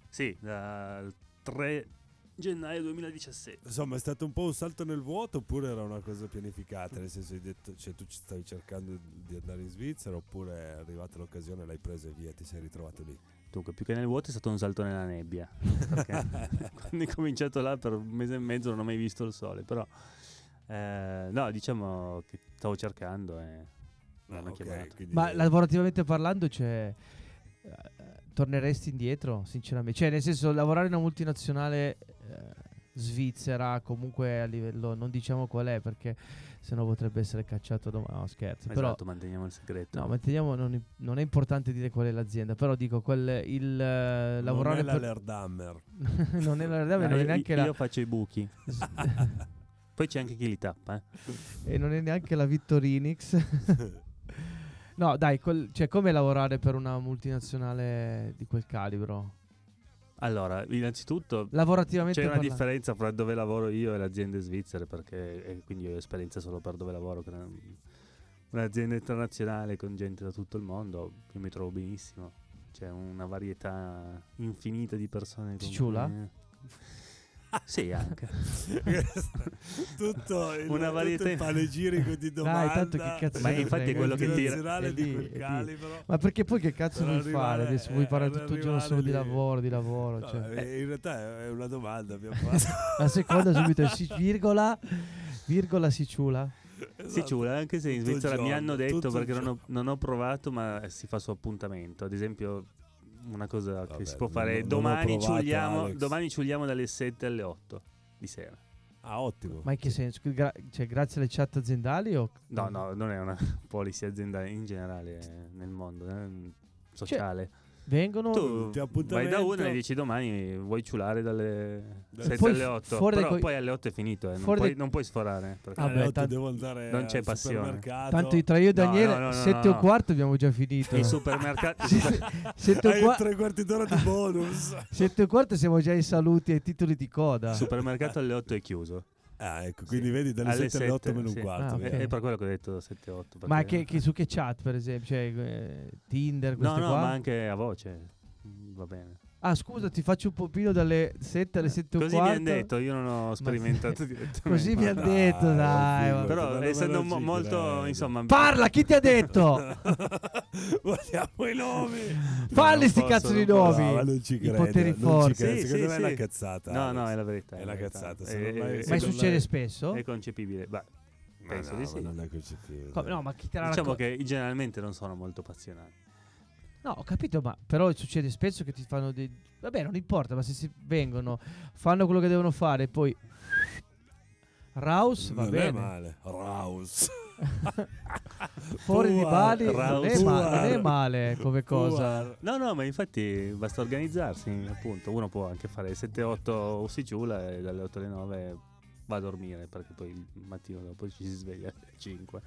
Sì, dal 3 gennaio 2017. Insomma, è stato un po' un salto nel vuoto oppure era una cosa pianificata? Nel senso, hai detto, cioè, tu ci stavi cercando di andare in Svizzera oppure è arrivata l'occasione, l'hai presa e via, ti sei ritrovato lì? Dunque, più che nel vuoto è stato un salto nella nebbia. Perché quando ho cominciato là per un mese e mezzo non ho mai visto il sole. Però, eh, no, diciamo che stavo cercando e mi Ah, hanno ok, chiamato. quindi- Ma lavorativamente parlando, cioè, eh, torneresti indietro, sinceramente? Cioè, nel senso, lavorare in una multinazionale svizzera, comunque a livello, non diciamo qual è, perché sennò potrebbe essere cacciato domani. No, scherzi. Però, Esatto, manteniamo il segreto. no, manteniamo, non, non è importante dire qual è l'azienda, però dico, quel, il eh, lavorare non è la per... Lerdammer. non è la realtà, Ah, non è io- neanche io la... faccio i buchi. Poi c'è anche chi li tappa. eh. e non è neanche la Vittorinix. no, dai, quel- cioè, come lavorare per una multinazionale di quel calibro? Allora, innanzitutto Lavorativamente c'è una parlando. differenza fra dove lavoro io e le aziende svizzere perché e quindi ho esperienza solo per dove lavoro che è una- un'azienda internazionale con gente da tutto il mondo io mi trovo benissimo c'è una varietà infinita di persone Cicciula? cui- sì anche tutto il, Una varietà- tutto il panegirico di domanda. Dai, tanto che cazzo Ma infatti è quello che tira- è di lì, quel è lì. calibro. Ma perché poi che cazzo vuoi fare? Adesso vuoi parlare tutto il giorno solo di lì. lavoro, di lavoro. No, cioè. eh, in realtà è una domanda abbiamo fatto. La seconda subito, si- virgola, virgola si ciula. Esatto. Ciula, anche se in Svizzera mi hanno detto perché non ho, non ho provato, ma si fa su appuntamento. Ad esempio, una cosa Vabbè, che si può non- fare: non domani, provato, ciuliamo, domani ciuliamo dalle 7 alle 8 di sera. Ah, ottimo. Ma in che senso? Gra- cioè, grazie alle chat aziendali o... No, no, non è una policy aziendale in generale eh, nel mondo, eh, sociale. Vengono... tu vai da una e dici domani vuoi ciulare dalle Dalle- 7 Poi alle fu- 8, fuori dai però coi- poi alle 8 è finito, eh, non, puoi, non puoi sforare. perché- Alle otto tanto- devo andare non c'è passione. Tanto tra io e Daniele, no, no, no, 7 no. o quarto abbiamo già finito. I supermercati... 7 o, Hai qua- tre quarti d'ora di bonus. sette o quarto siamo già ai saluti e ai titoli di coda. Il supermercato alle 8 è chiuso. Ah, ecco, quindi Sì. vedi dalle Alle 7 alle 8 sette, meno un sì. quarto. Ah. È, per quello che ho detto 7-8. Ma perché- che, che- su che chat, per esempio? Cioè, eh, Tinder, No, queste no, qua? ma anche a voce. Mm, Va bene. Ah, scusa, ti faccio un popino dalle 7 alle 7 Così e mi hanno detto, io non ho sperimentato direttamente. Così mi hanno dai, detto, dai. ma- Però essendo mo- molto, credo. insomma... Parla, chi ti ha detto? Vogliamo i nomi. Falli sti cazzo di nomi. No, ma non ci I credo. poteri non ci forti. credo. Sì, Secondo sì, me è sì. una cazzata. No, no, è la verità. È la verità. cazzata, È- è- Ma succede spesso? È concepibile. Beh, penso no, di ma sì. non è concepibile. Come- no, ma chi te l'ha Diciamo che generalmente non sono molto passionali. No, ho capito, ma però succede spesso che ti fanno dei... Vabbè, non importa, ma se si vengono, fanno quello che devono fare e poi... Raus va non è bene. male. Raus. Fuori di Bali non è, Raus. ma- non è male come cosa. No, no, ma infatti basta organizzarsi, appunto. Uno può anche fare 7-8 si ciula e dalle 8 alle 9 va a dormire perché poi il mattino dopo ci si sveglia alle 5.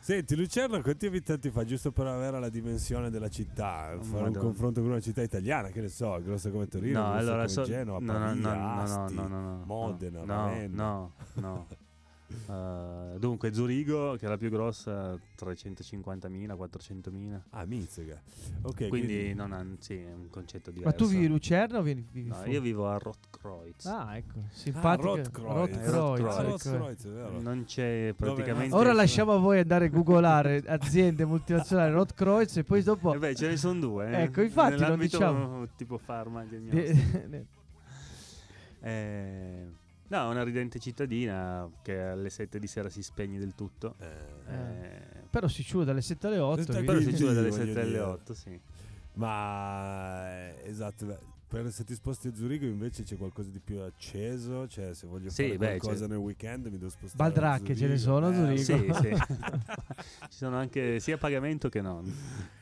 Senti, Lucerno, quanti abitanti fa giusto per avere la dimensione della città? Oh, Fare un confronto con una città italiana, che ne so, grossa come Torino, no, grossa allora come so- Genova, no, no, Pavia, no, no, no, Asti, no, no, no, Modena, no, Ravenna. no, no. Uh, dunque, Zurigo, che è la più grossa, 350.000, 400.000. Ah, Mizzica. Ok, quindi non ha, sì, è un concetto Ma diverso. tu vivi a Lucerna o vivi, vivi No, fuori? io vivo a Rotkreuz. Ah, ecco, Ah, simpatico. Rotkreuz. Eh, Rotkreuz, Rotkreuz. Ah, ecco. Rotkreuz. Non c'è praticamente. Ora lasciamo a voi andare a googolare aziende multinazionali Rotkreuz e poi dopo... Eh beh, ce ne sono due. eh. Ecco, infatti, non diciamo. tipo farma, Eh, no, una ridente cittadina che alle 7 di sera si spegne del tutto. Eh, Eh. Eh, Però si ciula dalle 7 alle 8. Questa vi- però si chiude dalle voglio 7 alle dire. 8, sì. Ma eh, esatto, per se ti sposti a Zurigo invece c'è qualcosa di più acceso, cioè se voglio Sì, fare beh, qualcosa c'è- nel weekend mi devo spostare. Baldracche ce ne sono a Eh, Zurigo. Sì, sì. Ci sono anche sia a pagamento che non.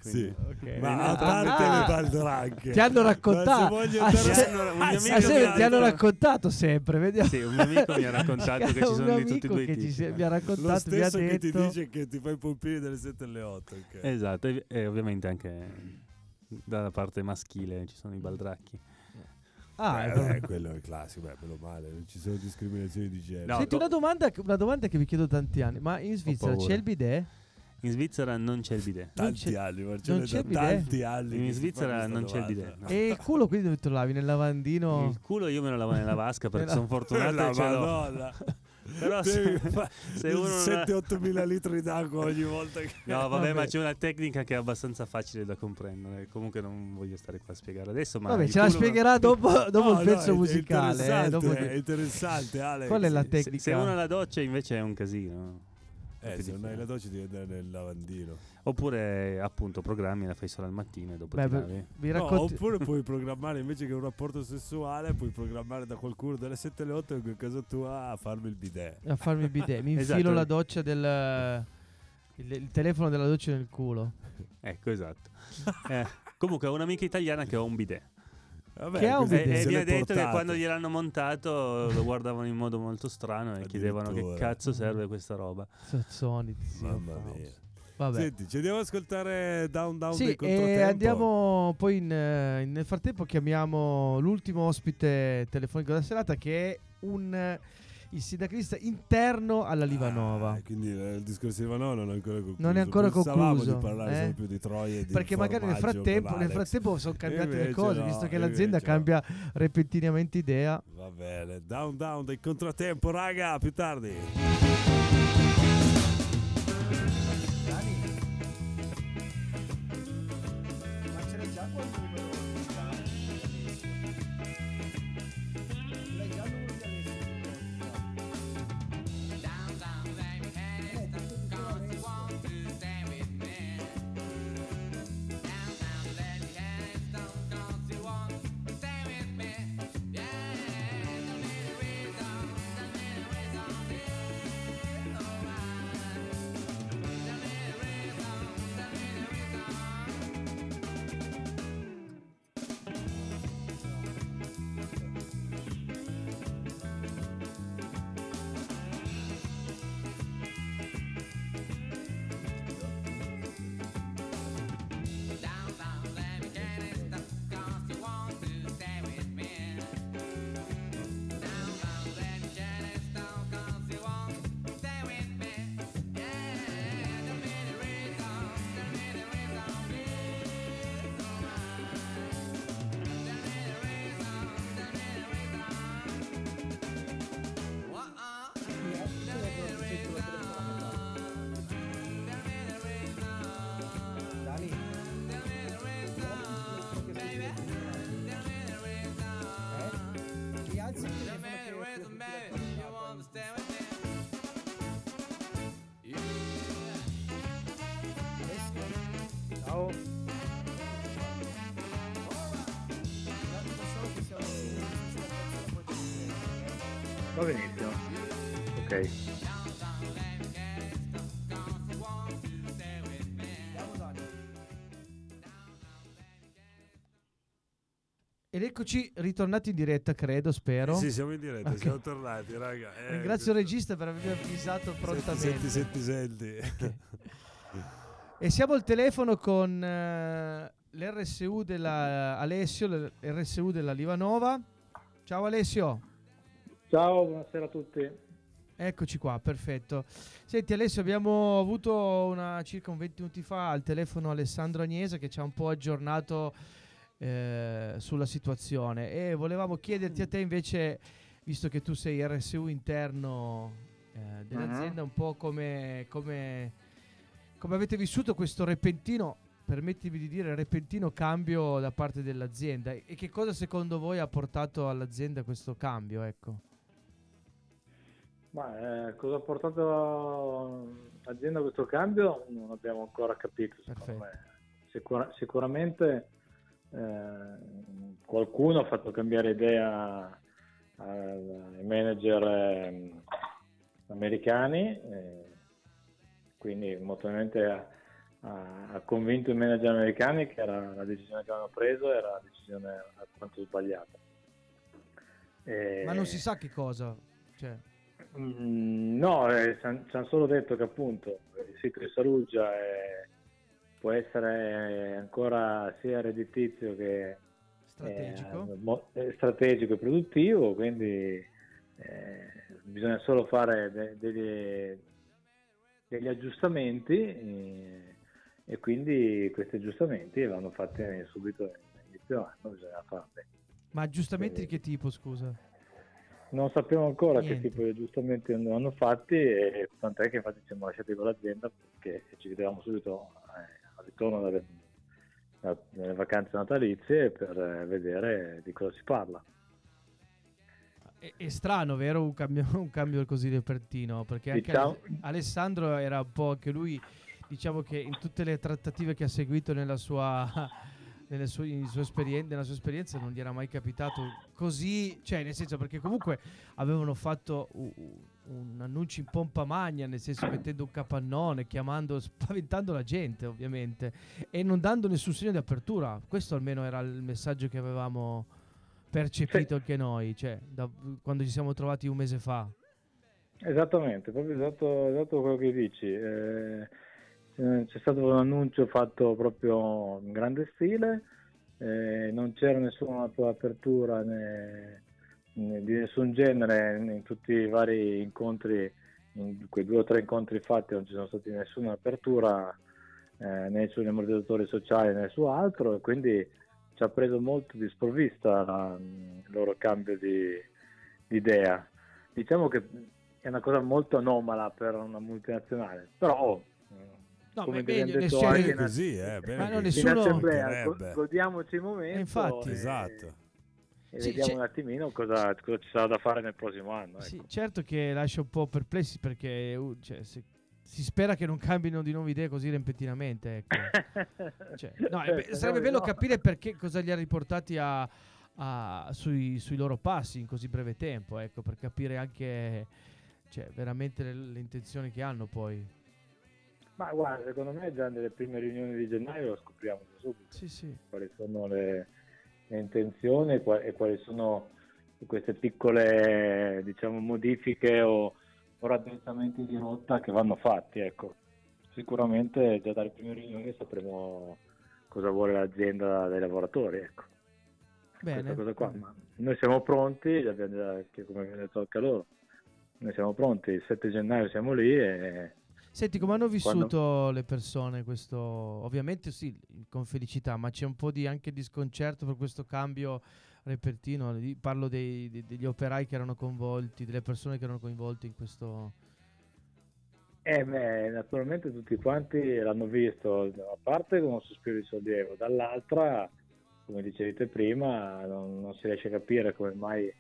Sì. Quindi- Ma a parte ah, le baldracche. Ti hanno raccontato. Ah, se- ah, amico se- ti hanno detto- raccontato sempre, vediamo. Sì, un mio amico mi ha raccontato che ci sono di tutti e due i tipi. si- mi ha Lo raccontato, mi ha stesso che ti detto dice che ti fai i pompini dalle 7 alle 8. ok. Esatto, e, e ovviamente anche dalla parte maschile ci sono i baldracchi. Ah, Eh, beh, quello è il classico, beh, meno male, non ci sono discriminazioni di genere. No, Senti, to- una domanda, una domanda che mi chiedo da tanti anni, ma in Svizzera c'è il bidet? In Svizzera non c'è il bidet. tanti c'è- anni, Marcello, non c'è da tanti anni. In Svizzera non c'è il bidet. no. E il culo quindi dove te lo lavi? Nel lavandino? Il culo io me lo lavo nella vasca perché sono fortunato e ce l'ho. Però se, se uno non ha- 7-8 mila litri d'acqua ogni volta che... No, vabbè, ma Vabbè. c'è una tecnica che è abbastanza facile da comprendere. Comunque non voglio stare qua a spiegare adesso. Ma Vabbè, ce la spiegherà dopo, dopo No, il no, pezzo è- è musicale. eh, interessante, dopo È interessante, Alex. Qual è la Se, tecnica? se uno ha la doccia invece è un casino. Eh, se non hai la doccia devi andare nel lavandino. Oppure appunto programmi la fai solo al mattino e dopo Beh, ti beh, lavi. vi No, racconti... oppure puoi programmare invece che un rapporto sessuale, puoi programmare da qualcuno dalle 7 alle 8 in casa tua a farmi il bidet. a farmi il bidet. Mi infilo Esatto. la doccia del... Il, il telefono della doccia nel culo. Ecco, esatto. Eh, comunque ho un'amica italiana che ha un bidet. Vabbè, Che ha un così E, bidet. e se mi ha detto che portato. quando gliel'hanno montato lo guardavano in modo molto strano e chiedevano che cazzo serve questa roba. Sozzoni, Mamma mia. Vabbè. Senti, ci andiamo ad ascoltare Down Down Sì, e Controtempo. andiamo poi in, eh, nel frattempo chiamiamo l'ultimo ospite telefonico della serata che è un eh, il sindacalista interno alla Livanova. Ah, quindi eh, il discorso di Livanova non è ancora concluso. Non è ancora Pensavamo concluso, di parlare eh? solo più di Troie di Perché magari nel frattempo, nel frattempo sono cambiate le cose, no, visto che l'azienda no. cambia repentinamente idea. Va bene, Down Down dei Controtempo, raga, più tardi. Va benissimo. Ok. Ed eccoci ritornati in diretta, credo, spero. Sì, siamo in diretta, Ok. siamo tornati, raga. Eh, Ringrazio il regista per avermi avvisato prontamente. Senti, senti, senti. senti. E siamo al telefono con eh, l'RSU della Alessio, l'RSU della Livanova. Ciao Alessio. Ciao, buonasera a tutti. Eccoci qua, perfetto. Senti Alessio, abbiamo avuto una, circa un 20 minuti fa al telefono Alessandro Agnese che ci ha un po' aggiornato eh, sulla situazione e volevamo chiederti a te invece, visto che tu sei RSU interno eh, dell'azienda, un po' come, come, come avete vissuto questo repentino, permettimi di dire, repentino cambio da parte dell'azienda e che cosa secondo voi ha portato all'azienda questo cambio? Ecco. Ma eh, cosa ha portato l'azienda a questo cambio non abbiamo ancora capito, secondo Perfetto. me. Sicura- sicuramente eh, qualcuno ha fatto cambiare idea ai manager ehm, americani, eh, quindi molto ha, ha, ha convinto i manager americani che era la decisione che avevano preso era la decisione alquanto sbagliata. E... Ma non si sa che cosa. Cioè. Mm, no, eh, ci hanno solo detto che appunto il sito di Saluggia è, può essere ancora sia redditizio che strategico, eh, mo- strategico e produttivo, quindi eh, bisogna solo fare de- degli, degli, aggiustamenti e, e, quindi questi aggiustamenti vanno fatti subito all'inizio anno, bisogna farli. Ma aggiustamenti di che tipo, scusa? Non sappiamo ancora Niente. che tipo di aggiustamenti hanno fatti e tant'è che infatti ci siamo lasciati con l'azienda perché ci vedevamo subito eh, al ritorno dalle, dalle, vacanze natalizie per vedere di cosa si parla. È, è strano, vero? Un cambio, un cambio così repentino perché anche diciamo... Alessandro era un po' anche lui, diciamo che in tutte le trattative che ha seguito nella sua nelle sue, sue esperien- nella sua esperienza non gli era mai capitato così, cioè nel senso perché comunque avevano fatto un, un annuncio in pompa magna, nel senso mettendo un capannone, chiamando, spaventando la gente ovviamente e non dando nessun segno di apertura. Questo almeno era il messaggio che avevamo percepito anche noi, cioè da, quando ci siamo trovati un mese fa. Esattamente, proprio esatto, esatto quello che dici. Eh, c'è stato un annuncio fatto proprio in grande stile, eh, non c'era nessuna apertura né, né di nessun genere in tutti i vari incontri, in quei due o tre incontri fatti non ci sono stati nessuna apertura eh, né sugli ammortizzatori sociali né su altro quindi ci ha preso molto di sprovvista la, il loro cambio di, di idea. Diciamo che è una cosa molto anomala per una multinazionale, però No, come beh, meglio, detto anche così, eh, bene ma no, nessuno... in assemblea, godiamoci il momento. E infatti, e, esatto. E sì, vediamo un attimino cosa, cosa, ci sarà da fare nel prossimo anno. Ecco. Sì, certo che lascia un po' perplessi perché uh, cioè, se, si spera che non cambino di nuovo idee così repentinamente. Ecco. cioè, no, eh, sarebbe bello no. capire perché cosa li ha riportati a, a, sui, sui, loro passi in così breve tempo, ecco, per capire anche cioè, veramente le, le intenzioni che hanno poi. Ma guarda, secondo me già nelle prime riunioni di gennaio lo scopriamo subito. Sì, sì. Quali sono le, le intenzioni e, quali, e quali sono queste piccole diciamo, modifiche o, o raddrizzamenti di rotta che vanno fatti. Ecco. Sicuramente già dalle prime riunioni sapremo cosa vuole l'azienda dai lavoratori. Ecco. Bene. Noi siamo pronti, già, come abbiamo detto anche loro, noi siamo pronti, il 7 gennaio siamo lì e Senti, come hanno vissuto Quando... le persone questo? Ovviamente sì, con felicità, ma c'è un po' di anche di sconcerto per questo cambio repentino. Parlo dei, dei, degli operai che erano coinvolti, delle persone che erano coinvolte in questo... Eh beh, naturalmente tutti quanti l'hanno visto, a parte con un sospiro di sollievo, dall'altra, come dicevi te prima, non, non si riesce a capire come mai eh,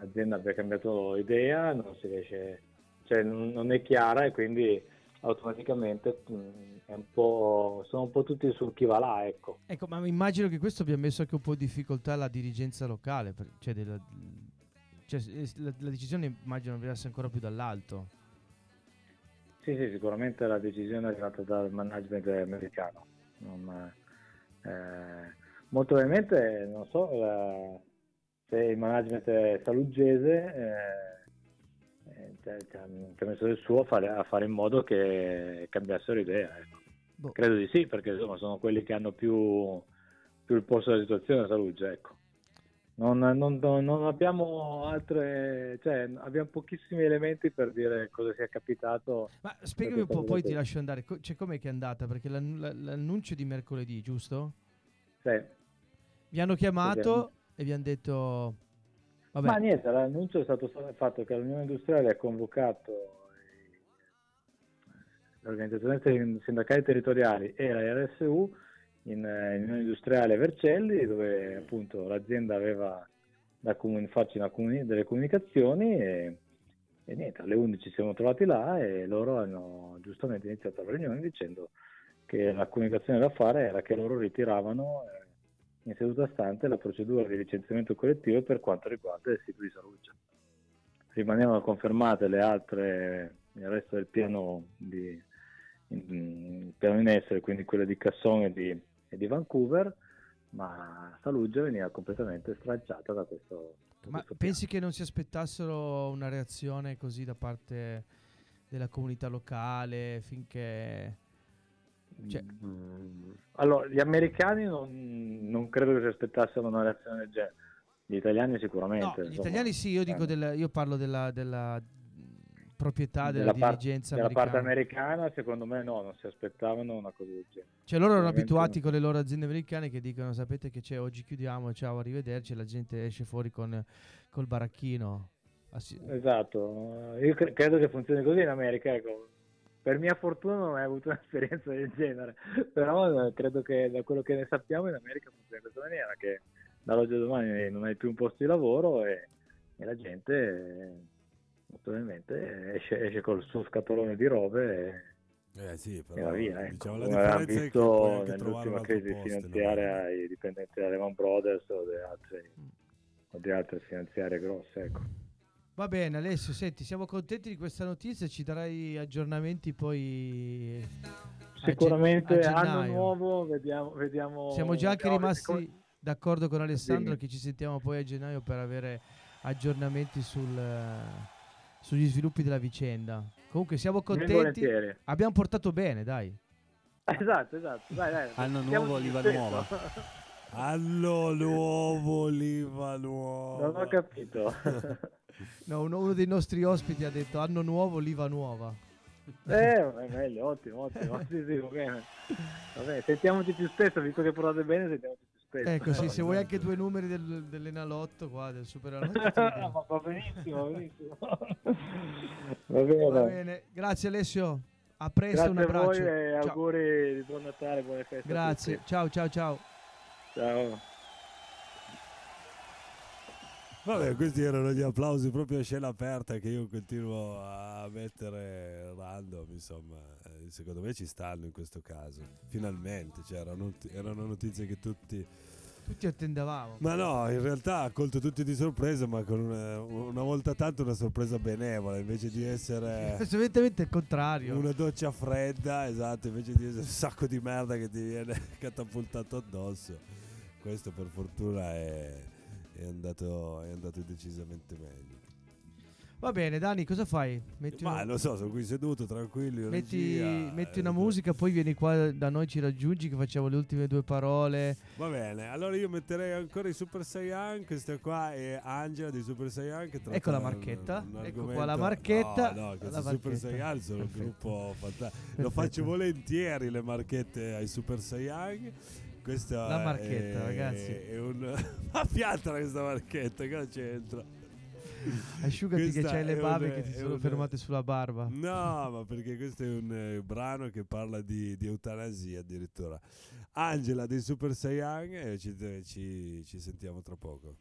l'azienda abbia cambiato idea, non si riesce cioè non, è chiara e quindi automaticamente mm, un sono un po' tutti sul chi va là. Ecco. ecco, ma immagino che questo abbia messo anche un po' di difficoltà alla dirigenza locale, cioè, della, cioè la, la, decisione immagino arrivasse ancora più dall'alto. Sì, sì, sicuramente la decisione è arrivata dal management americano. Non, eh, molto probabilmente non so eh, se il management saluggese eh, ci ha messo del suo a fare, a fare in modo che cambiassero idea. Ecco. Boh. Credo di sì, perché insomma, sono quelli che hanno più, più il posto della situazione Saluggia. Ecco. Non, non, non, abbiamo altre, cioè abbiamo pochissimi elementi per dire cosa sia capitato. Ma spiegami un po', poi ti lascio andare. Cioè, com'è che è andata? Perché l'annuncio di mercoledì, giusto? Sì. Vi hanno chiamato sì, e vi hanno detto Vabbè. Ma niente, l'annuncio è stato fatto che l'Unione Industriale ha convocato le organizzazioni sindacali territoriali e la RSU in, in Unione Industriale Vercelli, dove appunto l'azienda aveva da comuni- farci comuni- delle comunicazioni e, e, niente, alle 11 ci siamo trovati là e loro hanno giustamente iniziato la riunione dicendo che la comunicazione da fare era che loro ritiravano in seduta stante la procedura di licenziamento collettivo per quanto riguarda il sito di Saluggia. Rimanevano confermate le altre, il resto del piano, di, in, piano in essere, quindi quelle di Casson e di, e di Vancouver, ma Saluggia veniva completamente stracciata da questo, da Ma questo pensi che non si aspettassero una reazione così da parte della comunità locale finché... Cioè- Mm, Allora, gli americani non, non credo che si aspettassero una reazione del genere, gli italiani sicuramente. No, gli italiani sì, io, dico Eh, del- io parlo della, della, proprietà della, della, par- dirigenza della parte americana. secondo me no, non si aspettavano una cosa del genere. Cioè loro erano abituati con le loro aziende americane che dicono sapete che c'è oggi chiudiamo, ciao, arrivederci, la gente esce fuori con col baracchino. Sì. Esatto, io cre- credo che funzioni così in America, ecco. Per mia fortuna non ho mai avuto un'esperienza del genere, però eh, credo che da quello che ne sappiamo in America funziona in questa maniera, che dall'oggi al domani non hai più un posto di lavoro e, e la gente naturalmente esce, esce col suo scatolone di robe e, Eh sì, e però va via. Ecco. diciamo, la Come abbiamo visto nell'ultima crisi posto in finanziaria ai dipendenti della Lehman Brothers o di altre, o di altre finanziarie grosse. Ecco. Va bene Alessio, senti, siamo contenti di questa notizia, ci darai aggiornamenti poi... a gen- Sicuramente a anno gennaio. nuovo, vediamo, vediamo Siamo già anche rimasti d'accordo con Alessandro Dimmi. che ci sentiamo poi a gennaio per avere aggiornamenti sul, eh, sugli sviluppi della vicenda. Comunque siamo contenti, volentieri. abbiamo portato bene, dai. Esatto, esatto. Dai, dai. Anno Siamo nuovo, oliva nuova. Anno nuovo, oliva nuova. Non ho capito. No, uno, uno dei nostri ospiti ha detto anno nuovo, oliva nuova. eh, è meglio, ottimo, ottimo. Sì, sì, va bene. Va bene, sentiamoci più spesso, visto che parlate bene, sentiamoci più spesso. Ecco, sì, se vuoi anche due numeri del, dell'Enalotto qua, del Super Enalotto. ti dico. ma va benissimo, va benissimo. Va bene. Va bene, grazie Alessio, a presto, un Grazie a voi abbraccio. e Ciao. auguri di buon Natale, buone feste. Grazie, ciao ciao ciao. Ciao. Vabbè, questi erano gli applausi proprio a scena aperta che io continuo a mettere random, insomma, eh, secondo me ci stanno in questo caso. Finalmente, cioè, erano, erano notizie che tutti... Tutti attendevamo. Ma no, in realtà ha colto tutti di sorpresa, ma con una, una volta tanto una sorpresa benevola, invece di essere Assolutamente il contrario. una doccia fredda, esatto, invece di essere un sacco di merda che ti viene catapultato addosso. Questo per fortuna è, è andato, è andato decisamente meglio. Va bene, Dani, cosa fai? Metti, Ma una, lo so, sono qui seduto tranquillo. metti- metti eh, una musica, poi vieni qua da noi, ci raggiungi, che facciamo le ultime due parole. Va bene, allora io metterei ancora i Super Saiyan. Questa qua è Angela di Super Saiyan. Che Ecco la un- marchetta, un ecco argomento- qua la marchetta, No, no, questi Super. Saiyan sono un gruppo fantastico. Lo faccio volentieri le marchette ai Super Saiyan. Questa La marchetta, è, ragazzi. È un... Ma piantala questa marchetta, cosa c'entra? Asciugati che Questa c'hai le è bave un- che ti sono un- fermate sulla barba. No, ma perché questo è un eh, brano che parla di, di eutanasia addirittura. Angela dei Super Saiyan e ci, ci- ci sentiamo tra poco.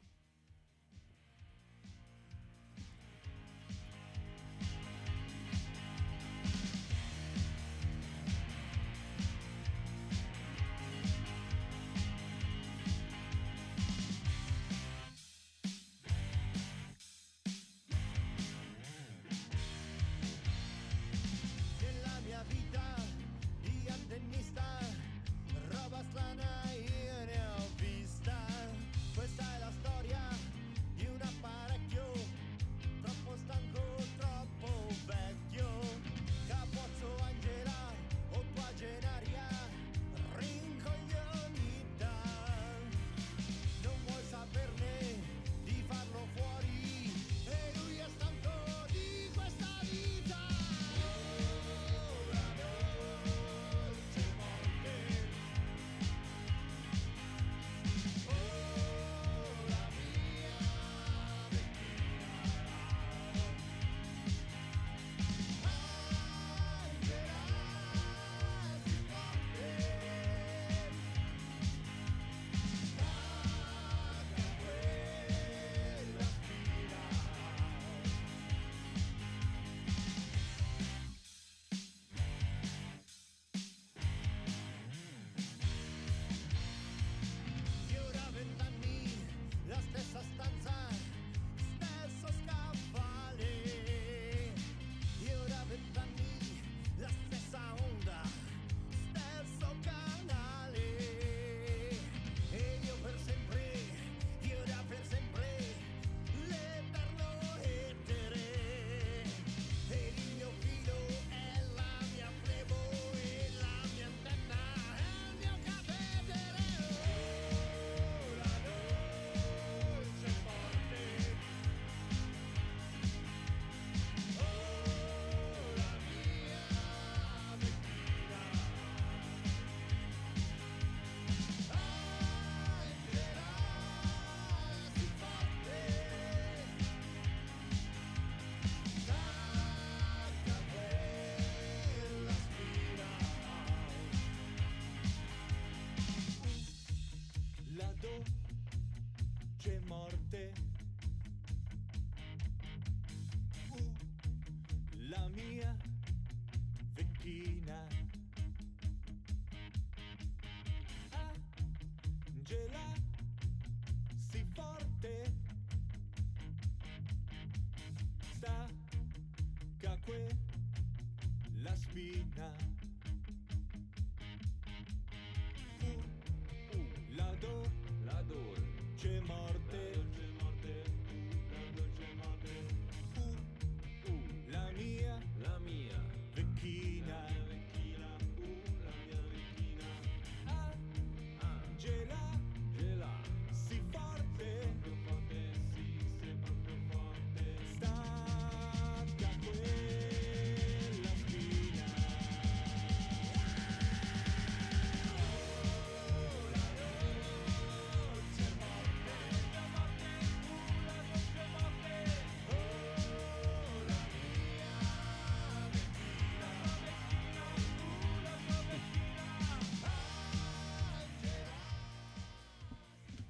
Be opina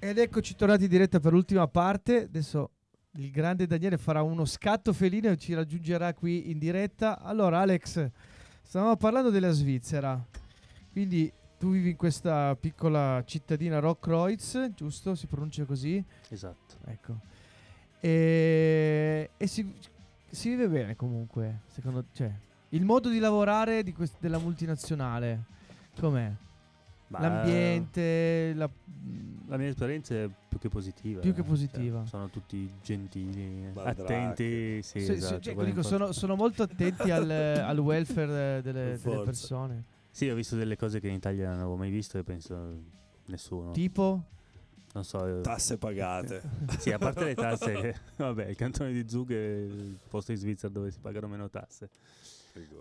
Ed eccoci tornati in diretta per l'ultima parte. Adesso il grande Daniele farà uno scatto felino e ci raggiungerà qui in diretta. Allora, Alex, stavamo parlando della Svizzera. Quindi tu vivi in questa piccola cittadina Rockkreuz, giusto? Si pronuncia così? Esatto. Ecco. E, e si, si vive bene comunque, secondo cioè, il modo di lavorare di quest- della multinazionale, com'è? Ma, L'ambiente, la, La mia esperienza è più che positiva. Più che eh. positiva. Cioè, sono tutti gentili, Baldracchi. attenti. Sì, Se- se- esatto, cioè, quello dico, sono, sono molto attenti al, al welfare delle, delle forza. persone. Sì, ho visto delle cose che in Italia non avevo mai visto e penso nessuno. Tipo, non so. eh, Tasse pagate. Sì, a parte le tasse, vabbè, il cantone di Zug è il posto in Svizzera dove si pagano meno tasse.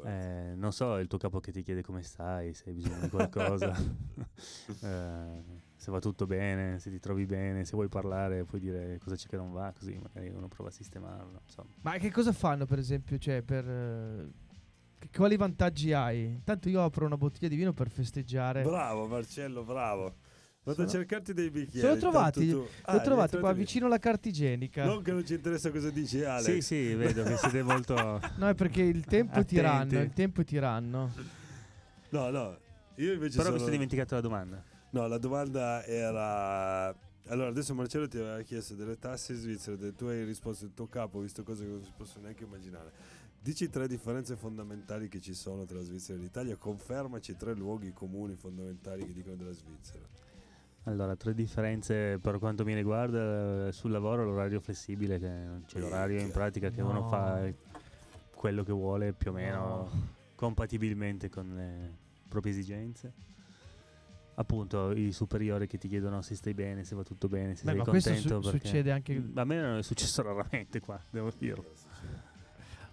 Eh, non so, il tuo capo che ti chiede come stai, se hai bisogno di qualcosa, eh, se va tutto bene, se ti trovi bene, se vuoi parlare puoi dire cosa c'è che non va, così magari uno prova a sistemarlo. Insomma. ma che cosa fanno per esempio? Cioè, per, eh, quali vantaggi hai? Tanto io apro una bottiglia di vino per festeggiare. Bravo Marcello, bravo. Vado a cercarti dei bicchieri. Sono trovati, intanto tu- Li Ah, ho li hai trovati qua trovati vicino alla carta igienica. Non che non ci interessa cosa dici Alex. Sì, sì, vedo che siete molto... No, è perché il tempo è tiranno. Il tempo è tiranno. No, no. Io invece Però sono... mi sono dimenticato la domanda. No, la domanda era... Allora, adesso Marcello ti aveva chiesto delle tasse svizzere, tu hai risposto il tuo capo, visto cose che non si possono neanche immaginare. Dici tre differenze fondamentali che ci sono tra la Svizzera e l'Italia, confermaci tre luoghi comuni fondamentali che dicono della Svizzera. Allora, tre differenze per quanto mi riguarda eh, sul lavoro, l'orario flessibile, che c'è l'orario in Minchia. pratica che No. uno fa quello che vuole più o meno No. compatibilmente con le proprie esigenze. Appunto, i superiori che ti chiedono se stai bene, se va tutto bene, se Beh, sei ma contento. su- succede anche. A me non è successo raramente qua, devo dirlo.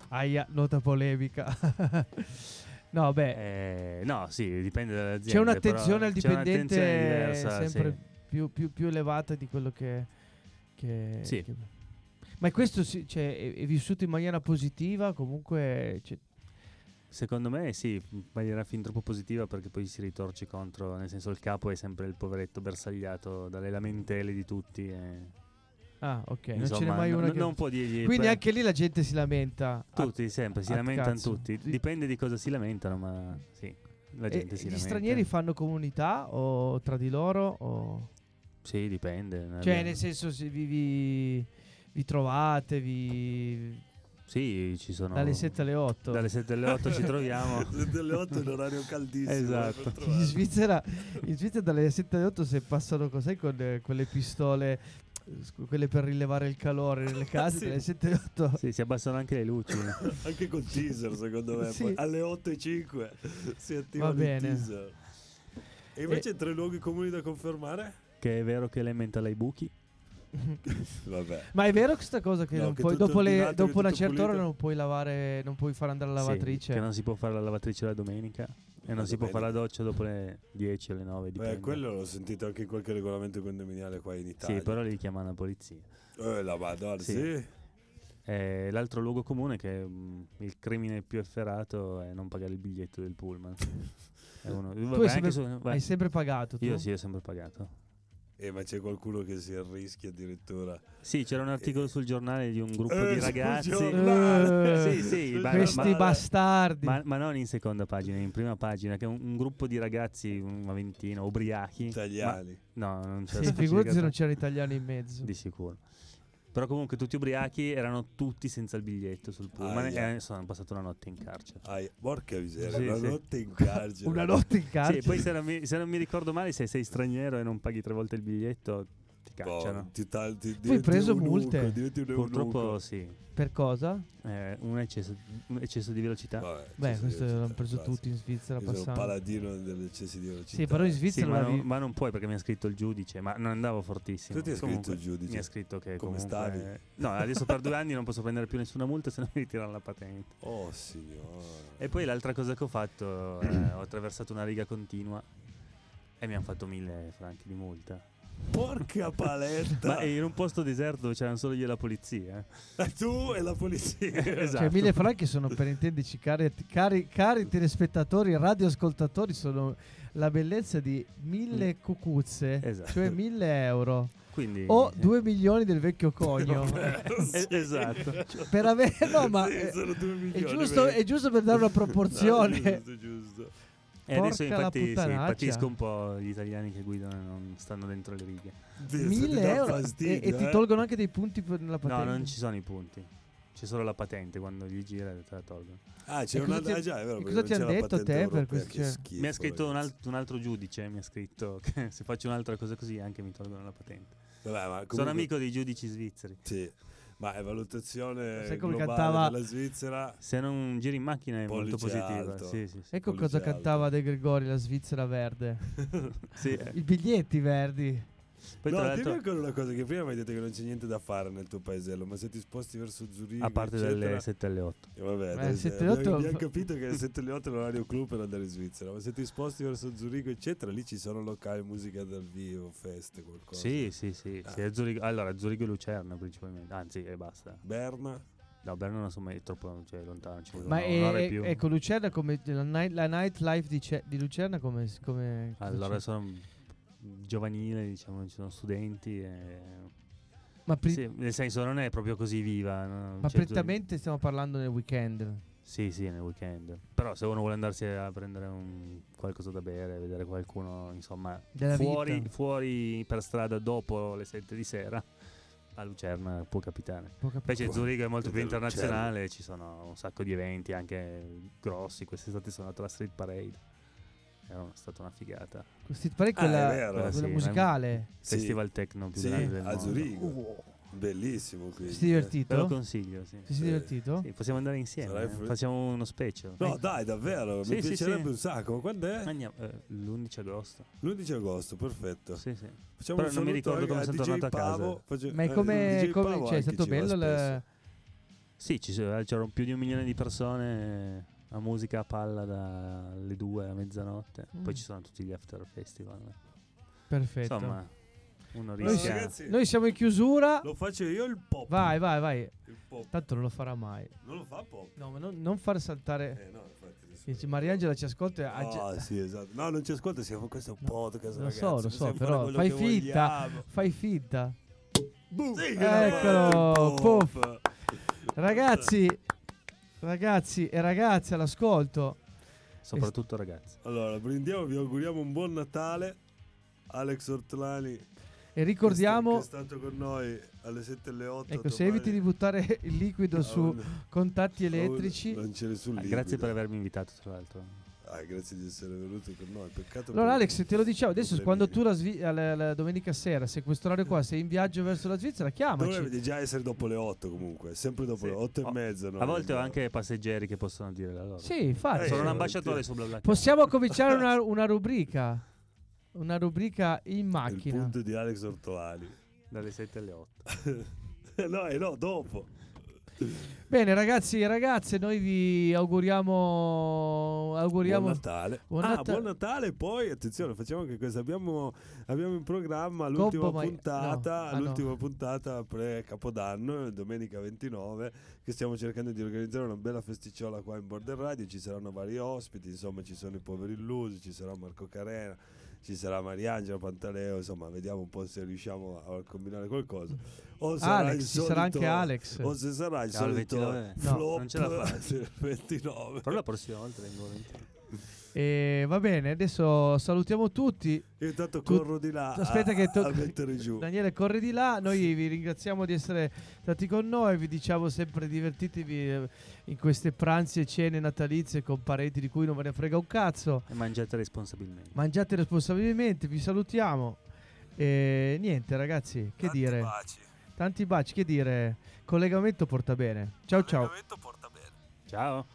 Aia, nota polemica. no, beh, Eh, no, sì, dipende dall'azienda. c'è un'attenzione al dipendente diversa, sempre sì. più, più- più elevata di quello che. che- Sì. che- Ma questo si- cioè, è, è vissuto in maniera positiva? Comunque. cioè, Secondo me sì, in maniera fin troppo positiva perché poi si ritorce contro, nel senso il capo è sempre il poveretto bersagliato dalle lamentele di tutti. E, ah, ok. non ce insomma, n'è mai una. no- che- non può dirgli... Quindi anche lì la gente si lamenta. Tutti sempre, si lamentano cazzo. tutti. Dipende di cosa si lamentano, ma sì, la E gente si gli lamenta. stranieri fanno comunità o tra di loro? O... Sì, dipende. Cioè, nel senso, se vi, vi, vi trovate, vi... Sì, ci sono... dalle 7 alle 8. dalle 7 alle 8 ci troviamo. Delle 8 è un orario caldissimo. eh, Esatto. In. Svizzera, in Svizzera dalle 7 alle 8 se passano cos'è con le- quelle pistole, eh, quelle per rilevare il calore nelle case, Sì. dalle 7 alle 8 Sì, si abbassano anche le luci. Anche col teaser, secondo me. Sì. Poi alle 8 e 5 si attiva Va il teaser. E invece tre luoghi comuni da confermare? che è vero che Elemental ai buchi. Vabbè. Ma è vero questa cosa che, No, non che puoi, dopo, le- che dopo una certa ora pulito? non puoi lavare, non puoi fare andare la Sì, lavatrice? che non si può fare la lavatrice la domenica. E non si può fare la doccia dopo le 10 o le 9. Dipende. Beh, quello l'ho sentito anche in qualche regolamento condominiale qua in Italia. Sì, però lì chiamano la polizia. Eh, la madonna, sì. Sì. Eh, l'altro luogo comune è che mm, il crimine più efferato è non pagare il biglietto del pullman. È uno- Tu vabbè, sempre, su- hai sempre pagato tu? Io sì, ho sempre pagato. Eh, ma c'è qualcuno che si arrischi addirittura. Sì, c'era un articolo sul giornale di un gruppo Eh, di ragazzi. Eh, Sì, sì, ma- Questi giornale. bastardi. Ma, ma non in seconda pagina, in prima pagina, che è un, un gruppo di ragazzi, una ventina, ubriachi. Italiani. Ma- no, non c'è sì, figurati se non c'era italiano in mezzo. Di sicuro. Però comunque tutti ubriachi erano tutti senza il biglietto sul pullman Aia. e sono passato una notte in carcere. Ah, porca miseria, Sì, una sì. notte in carcere. Una notte in Sì, carcere. e poi se non, mi, se non mi ricordo male, se sei straniero e non paghi tre volte il biglietto, ti Boh, cacciano. ti tal- ti hai diventi preso un multe? diventi un Purtroppo eunuco. sì. Per cosa? Eh, un, eccesso, un eccesso di velocità. Vabbè, Beh, sì, questo sì, l'hanno sì, preso classico. tutti in Svizzera Io sono un passando. paladino degli eccessi di velocità. Sì, però in Sì, Svizzera ma, la non, ma non puoi perché mi ha scritto il giudice, ma non andavo fortissimo. Tu ti hai scritto Comunque, il giudice? Mi ha scritto che Come comunque... stavi? No, adesso per due anni non posso prendere più nessuna multa se non mi ritirano la patente. Oh, signore. E poi l'altra cosa che ho fatto, eh, ho attraversato una riga continua e mi hanno fatto mille franchi di multa. Porca paletta. Ma in un posto deserto dove c'erano solo io e la polizia. eh. tu e la polizia. Esatto. Cioè, mille franchi sono per intenderci, cari, cari, cari telespettatori, radioascoltatori, sono la bellezza di mille cucuzze, Esatto. cioè mille euro. Quindi, O eh, due milioni del vecchio conio. eh, esatto. per avere... No, ma Sì, eh, sono due è, milioni, giusto, vedi? è giusto per dare una proporzione. No, giusto, giusto. E adesso infatti sì, puttanaccia. patisco un po' gli italiani che guidano e non stanno dentro le righe. Sì, se ti Mille dà euro fastidio, e, e ti eh. tolgono anche dei punti per la patente. No, non ci sono i punti. C'è solo la patente, quando gli gira te la tolgono. Ah, c'è E cosa una ti- ah, già, è vero, e cosa ti non han c'è la detto te per europea, questo- cioè- schifo, mi ha scritto un, ragazzi. alt- un altro giudice, mi ha scritto che se faccio un'altra cosa così anche mi tolgono la patente. Vabbè, ma Sono comunque- amico dei giudici svizzeri. Sì, ma è valutazione Sai come globale cantava- della Svizzera. Se non giri in macchina è molto positiva. alto. Sì, sì, sì. Ecco cosa alto. cantava De Gregori, la Svizzera verde. Sì, eh. I biglietti verdi. Poi no, tra dimmi l'altro, ancora una cosa che prima mi hai detto che non c'è niente da fare nel tuo paesello, ma se ti sposti verso Zurigo, a parte eccetera, delle 7 alle 8. eh, vabbè, Eh, adesso 7 alle 8 abbiamo, abbiamo capito che 7 alle 8 è l'orario clou per andare in Svizzera, ma se ti sposti verso Zurigo, eccetera, lì ci sono locali, musica dal vivo, feste, qualcosa. Sì, sì, sì. Ah. sì, a Zurigo- allora, Zurigo e Lucerna principalmente. Anzi, e basta. Berna? No, Berna non so mai, è troppo cioè, lontano. Ci vuole Ma è- più. ecco, Lucerna come la, night, la nightlife di, di Lucerna come... come Allora sono giovanile, diciamo, ci sono studenti. E... ma, pri- Sì, nel senso non è proprio così viva. no? ma Cioè, prettamente stiamo parlando nel weekend. Sì, sì, nel weekend. Però se uno vuole andarsi a prendere un- qualcosa da bere, vedere qualcuno, insomma, fuori, fuori per strada dopo le 7 di sera, a Lucerna può capitare. Può cap- Invece Può- Zurigo è molto più Lucerna. internazionale, ci sono un sacco di eventi anche grossi. Quest'estate sono andato alla Street Parade. È stata una figata. Street Parade Ah, è quella, vero. quella Sì, musicale. Sì. Festival techno più Sì, grande del a mondo. Zurigo. Bellissimo qui. Si è divertito? Ve lo consiglio, sì. Ti sei Sì. divertito? Sì, possiamo andare insieme. Sarai eh. Facciamo uno special. No, dai, davvero, Sì, mi sì, piacerebbe sì. un sacco. Quando è? Andiamo, eh, l'11 agosto. L'11 agosto, perfetto. Sì, sì. Facciamo Però un non mi ricordo come sono tornato a casa. Face- Ma è eh, come, come- cioè, è stato bello il-. Sì, ci sono- c'erano più di un milione di persone a musica a palla dalle 2 a mezzanotte. Mm. Poi ci sono tutti gli after festival. Perfetto. Insomma, uno Noi, rischia. ragazzi, noi siamo in chiusura. Lo faccio io il pop. Vai, vai, vai. Il pop. Tanto non lo farà mai. Non lo fa pop. No, ma non, non far saltare. Eh no, infatti. Mariangela ci ascolta. e ha già- Ah, sì, esatto. No, non ci ascolta, siamo questo è un No, podcast, lo ragazzi. so, lo so, però fai finta. Fai finta. Boom. Sì, Eccolo, il pop. Ragazzi, ragazzi e ragazze all'ascolto. Soprattutto ragazzi. Allora, brindiamo, vi auguriamo un buon Natale. Alex Ortolani E ricordiamo, che è stato con noi alle 7 e alle 8. ecco, se eviti di buttare il liquido su contatti elettrici elettrici. Non c'è nessun Ah, liquido. grazie per avermi invitato, tra l'altro. Ah, grazie di essere venuto con noi. Peccato Allora per- Alex, te lo dicevo, adesso quando tu la, Svi- la- la domenica sera, se questo orario qua sei in viaggio verso la Svizzera, chiamaci. Dovrebbe già essere dopo le 8 comunque, sempre dopo Sì. le 8 Oh, e mezza. no? A volte ho anche passeggeri che possono dire la loro. Sì, infatti. Eh, Sono un eh, ambasciatore sì. su BlaBlaCar. Possiamo cominciare una, una rubrica. Una rubrica in Il macchina. punto di Alex Ortolani. Dalle 7 alle 8. no, eh no, dopo. Bene, ragazzi e ragazze, noi vi auguriamo. auguriamo Buon Natale. Buon ah, Natale. buon Natale. Poi, attenzione, facciamo anche questo. Abbiamo, abbiamo in programma l'ultima Coppa, ma- puntata, no, ah, no. l'ultima puntata pre-Capodanno, domenica 29, che stiamo cercando di organizzare una bella festicciola qua in Border Radio. Ci saranno vari ospiti, insomma, ci sono i poveri illusi, ci sarà Marco Carena, ci sarà Mariangela Pantaleo, insomma, vediamo un po' se riusciamo a combinare qualcosa. O sarà Alex, il ci sarà anche solito- Alex. O se sarà il Ciao, solito 29. No, flop non ce la faccio. del 29. Però la prossima volta vengo volentieri. E va bene, adesso salutiamo tutti. Io intanto Tu- corro di là Aspetta a, che to- a mettere giù. Daniele corre di là, noi vi ringraziamo di essere stati con noi, vi diciamo sempre divertitevi eh, in queste pranzi e cene natalizie con parenti di cui non ve ne frega un cazzo. E mangiate responsabilmente. Mangiate responsabilmente, vi salutiamo. E niente ragazzi, che Tanti dire? baci. Tanti baci, che dire? Collegamento porta bene. Ciao ciao. Collegamento porta bene. Ciao.